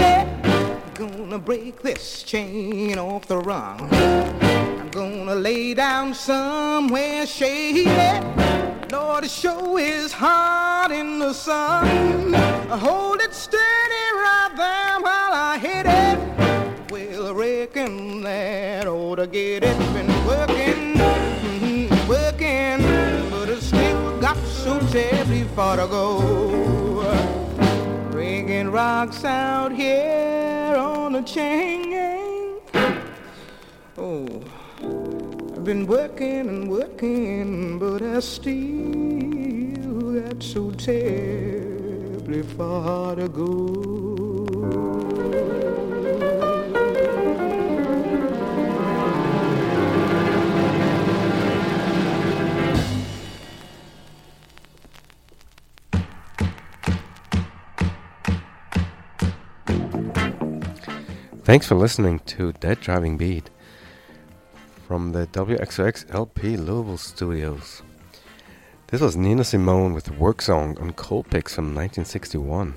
Gonna break this chain off the rung. I'm gonna lay down somewhere shady. Lord, the show is hot in the sun. I hold it steady right there while I hit it. Well, I reckon that ought to get it. Been working, mhm, working, but it still got so terribly far to go. Rocks out here on the chain gang. Oh, I've been working and working, but I still got so terribly far to go. Thanks for listening to That Driving Beat from the WXOX LP Louisville studios. This was Nina Simone with Work Song on Colpix from 1961.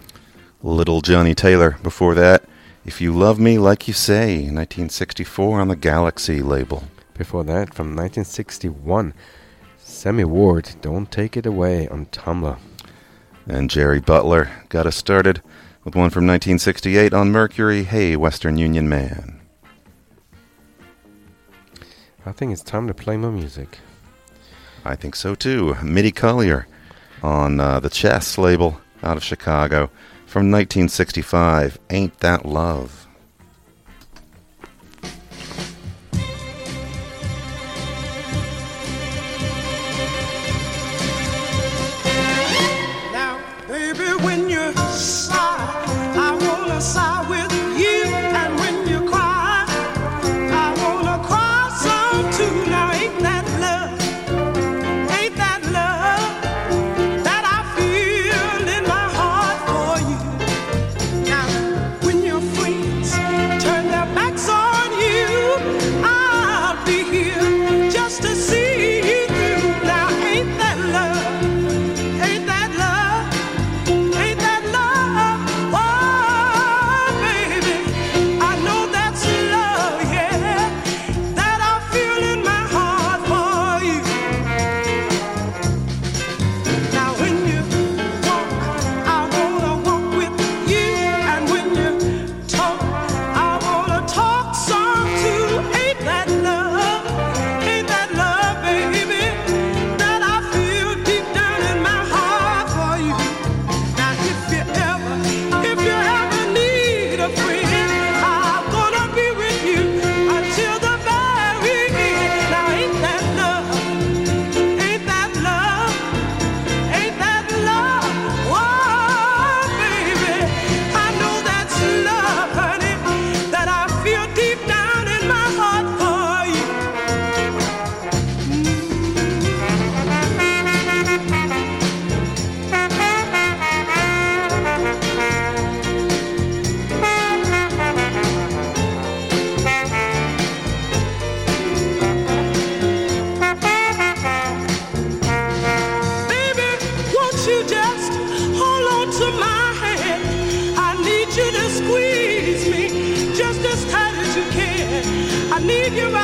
Little Johnny Taylor. Before that, If You Love Me Like You Say, 1964 on the Galaxy label. Before that, from 1961, Sammy Ward, Don't Take It Away on Tamla. And Jerry Butler got us started with one from 1968 on Mercury, Hey Western Union Man. I think it's time to play my music. I think so too. Mitty Collier on uh, the Chess label out of Chicago from 1965, Ain't That Love. Need you right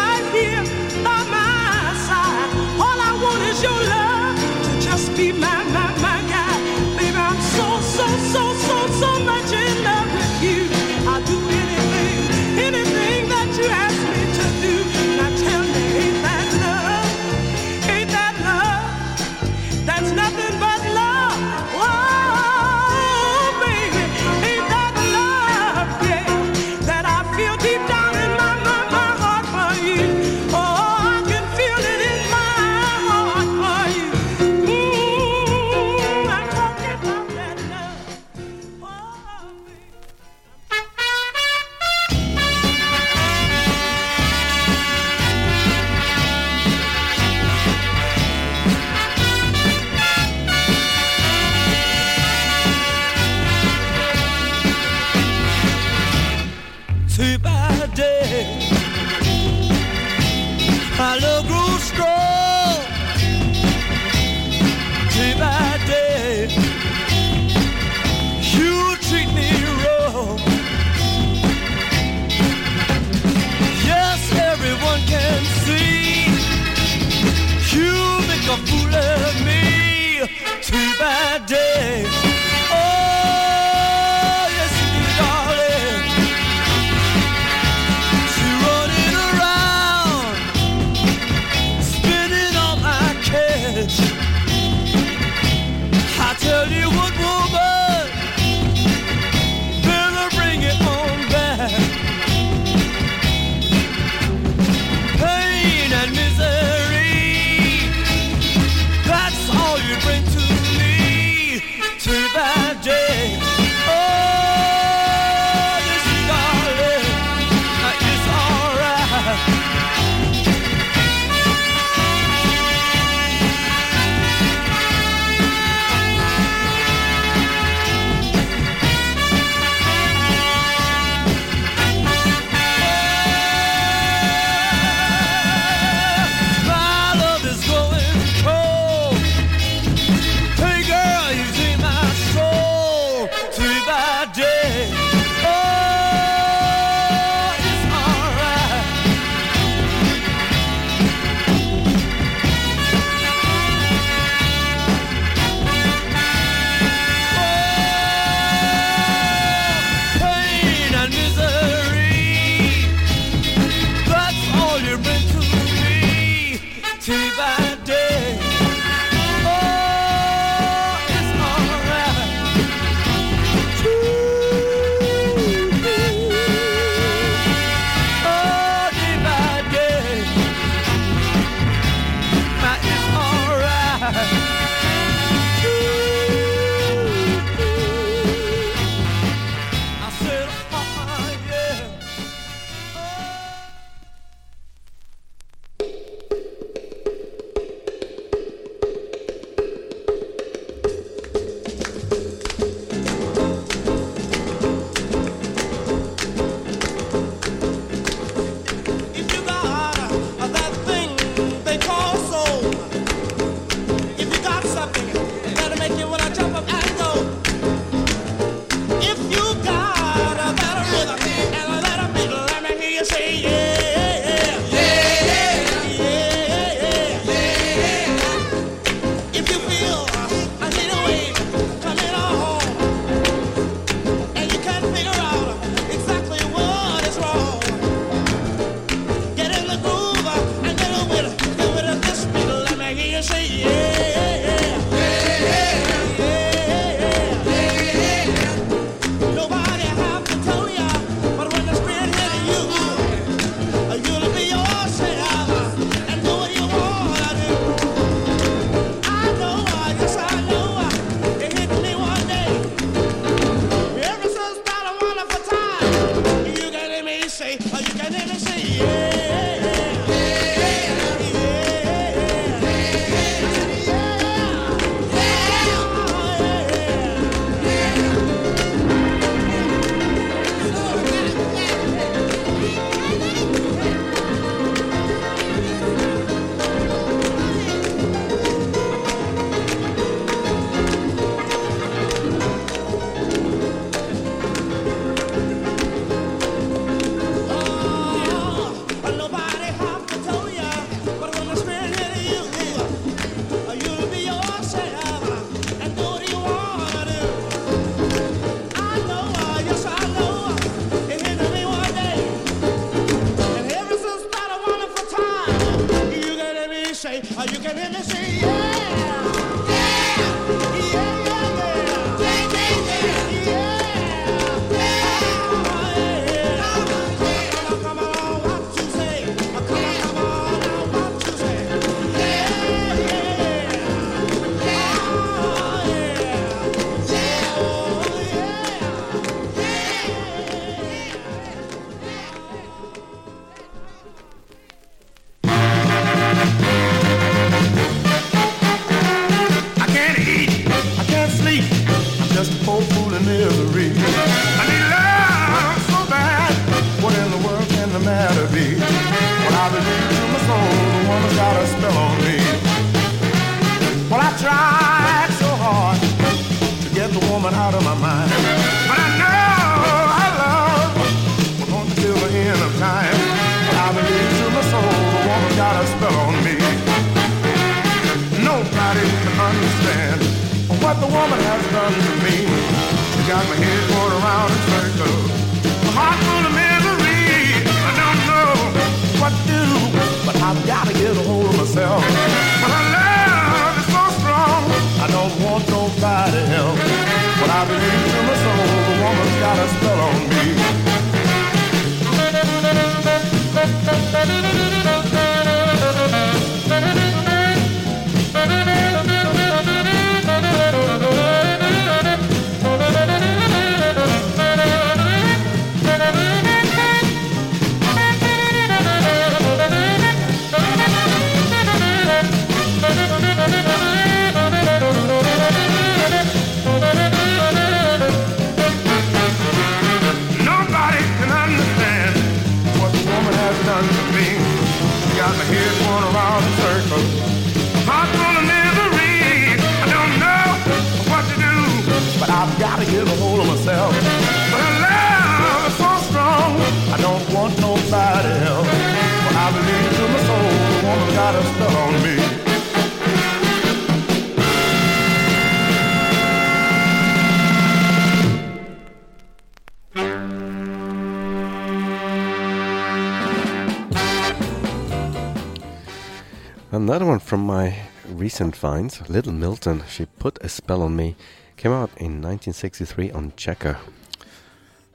from my recent finds, Little Milton, She Put a Spell on Me, came out in 1963 on Checker.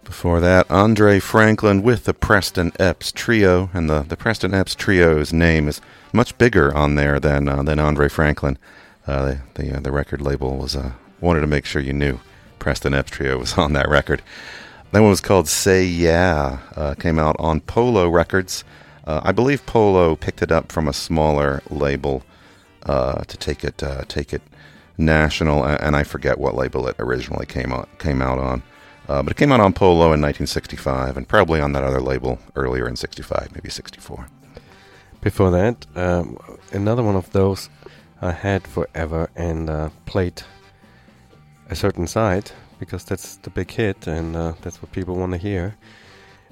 Before that, Andre Franklin with the Preston Epps Trio, and the, the Preston Epps Trio's name is much bigger on there than uh, than Andre Franklin. Uh, the the, uh, the record label was uh, wanted to make sure you knew Preston Epps Trio was on that record. That one was called "Say Yeah." Uh, came out on Polo Records. Uh, I believe Polo picked it up from a smaller label uh, to take it uh, take it national, and I forget what label it originally came out came out on. Uh, but it came out on Polo in 1965, and probably on that other label earlier in '65, maybe '64. Before that, um, another one of those I had forever and uh, played a certain side because that's the big hit and uh, that's what people want to hear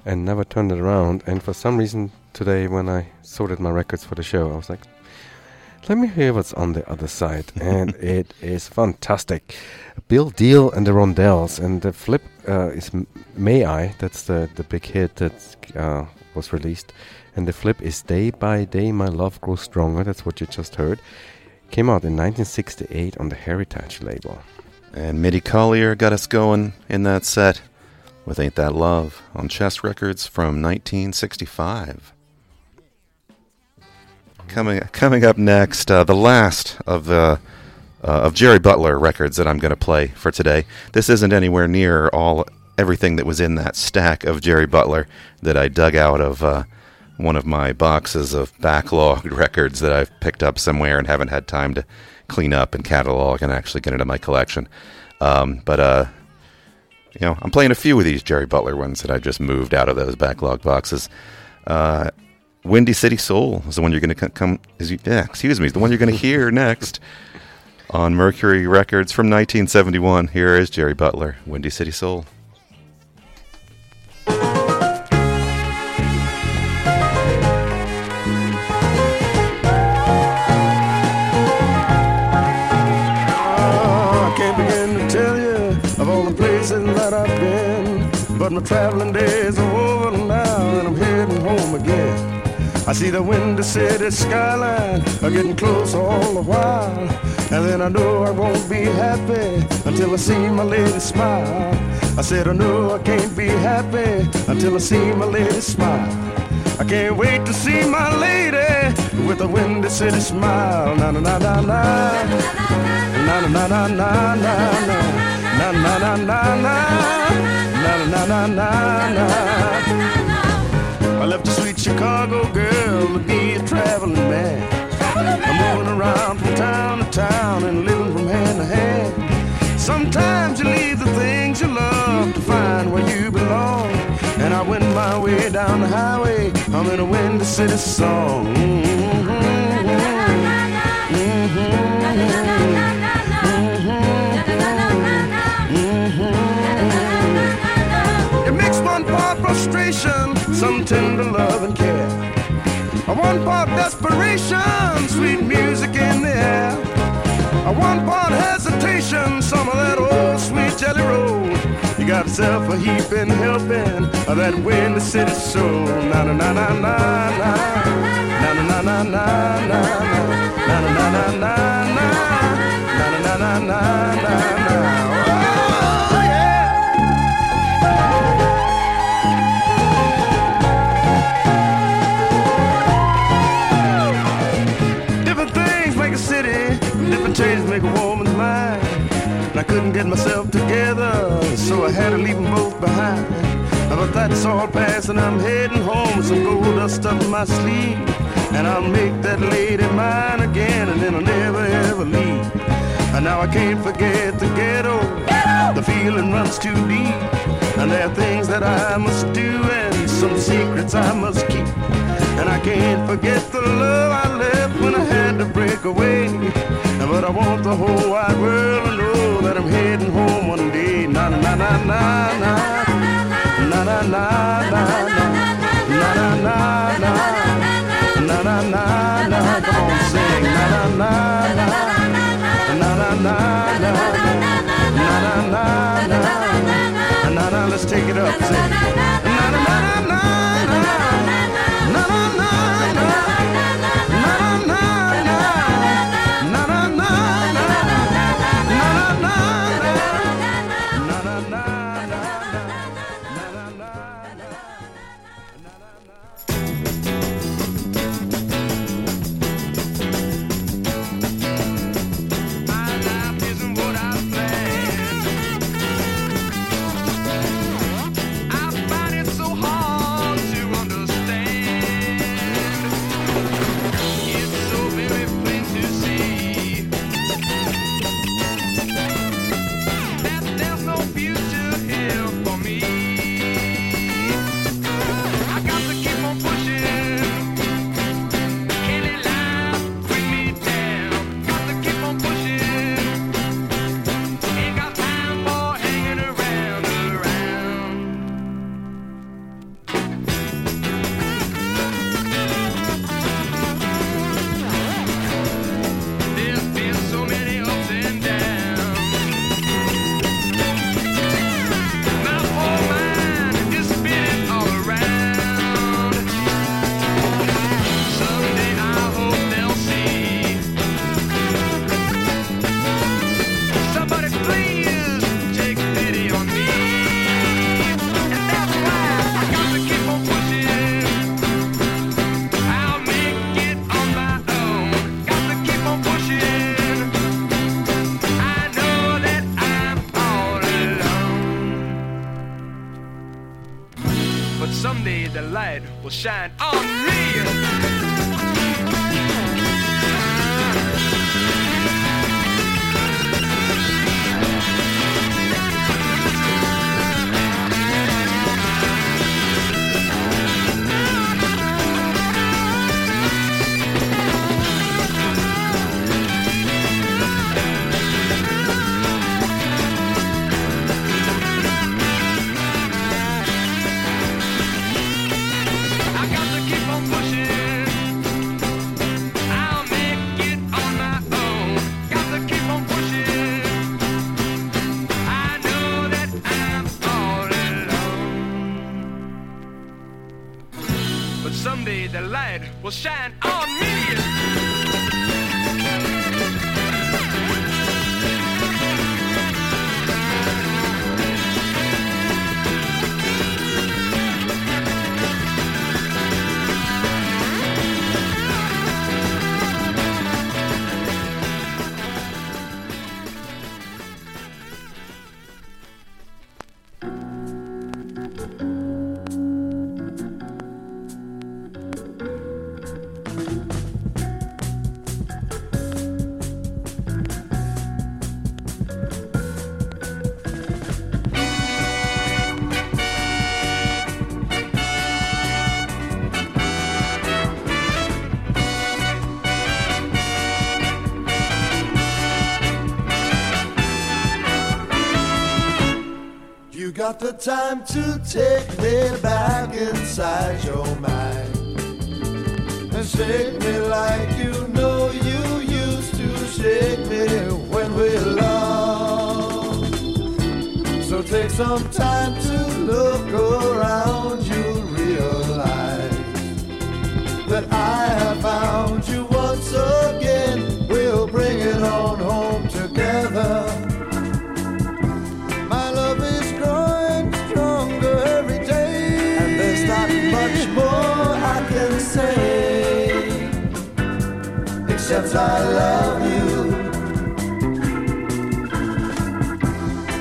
and never turned it around. And for some reason today, when I sorted my records for the show, I was like, let me hear what's on the other side. and it is fantastic. Bill Deal and the Rhondels. And the flip uh, is May I. That's the, the big hit that uh, was released. And the flip is Day by Day My Love Grows Stronger. That's what you just heard. Came out in 1968 on the Heritage label. And Mitty Collier got us going in that set with "Ain't That Love" on Chess Records from 1965. Coming coming up next, uh, the last of the uh, of Jerry Butler records that I'm going to play for today. This isn't anywhere near all everything that was in that stack of Jerry Butler that I dug out of uh, one of my boxes of backlogged records that I've picked up somewhere and haven't had time to clean up and catalog and actually get into my collection. Um, but uh, you know, I'm playing a few of these Jerry Butler ones that I just moved out of those backlog boxes. Uh, Windy City Soul is the one you're going to come. Is you, yeah, excuse me, is the one you're going to hear next on Mercury Records from 1971. Here is Jerry Butler, Windy City Soul. My traveling days are over now and I'm heading home again. I see the windy city skyline getting closer all the while. And then I know I won't be happy until I see my lady smile. I said I know I can't be happy until I see my lady smile. I can't wait to see my lady with a windy city smile. Na na na na na. Na na na na na na na. Na na na na na. Na na na. I left a sweet Chicago girl to be a traveling man. I'm moving around from town to town and living from hand to hand. Sometimes you leave the things you love to find where you belong. And I went my way down the highway, I'm in a windy city song. You some tender love and care. A one part desperation, sweet music in the air. A one point hesitation, some of that old sweet jelly roll. You got yourself a heaping helping of that windy city soul. Na na na na. Na na na na na na. Na na na na na na. Na na na na na na na. Get myself together, so I had to leave them both behind. But that's all past, and I'm heading home with some gold dust up my sleeve. And I'll make that lady mine again, and then I'll never ever leave. And now I can't forget the ghetto. The feeling runs too deep. And there are things that I must do, and some secrets I must keep. And I can't forget the love I left when I had to break away. But I want the whole wide world to know that I'm heading home one day. Na na na na na na. Na na na na na. Na na na na. Na na. Come on, sing. Na na na na. Na na na na. Na na na na. Na. Let's take it up. Sing. Na na na. Na light will shine on me. the time to take me back inside your mind and shake me like you know you used to shake me when we loved. So take some time to look around. since I love you.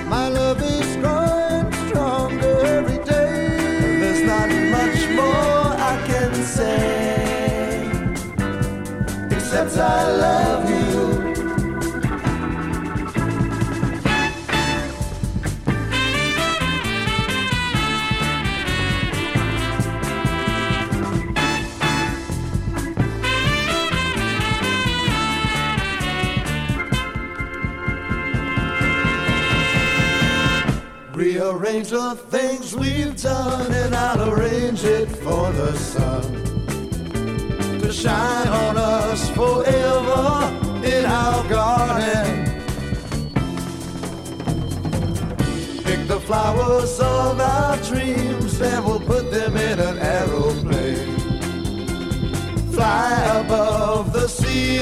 My love is growing stronger every day. There's not much more I can say except I love you. we've done, and I'll arrange it for the sun to shine on us forever in our garden. Pick the flowers of our dreams, and we'll put them in an aeroplane. Fly above the sea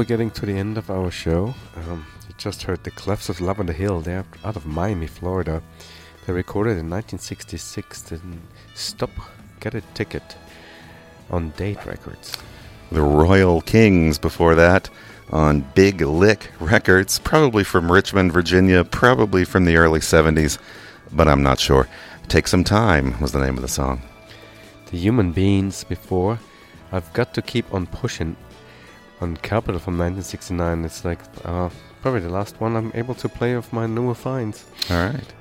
we're getting to the end of our show. Um, you just heard the Clefs of Lavender Hill. They're out of Miami, Florida. They recorded in 1966 and Stop, Get a Ticket on Date Records. The Royal Kings before that on Big Lick Records, probably from Richmond, Virginia, probably from the early 70s, but I'm not sure. Take Some Time was the name of the song. The Human Beings before. I've got to keep on pushing on Capitol from 1969. It's like uh, probably the last one I'm able to play of my newer finds. All right.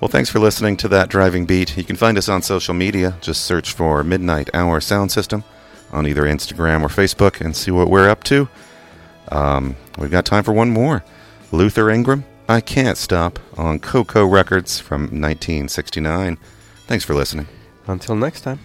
Well, thanks for listening to that driving beat. You can find us on social media. Just search for Midnight Hour Sound System on either Instagram or Facebook and see what we're up to. Um, we've got time for one more. Luther Ingram, I Can't Stop on KoKo Records from 1969. Thanks for listening. Until next time.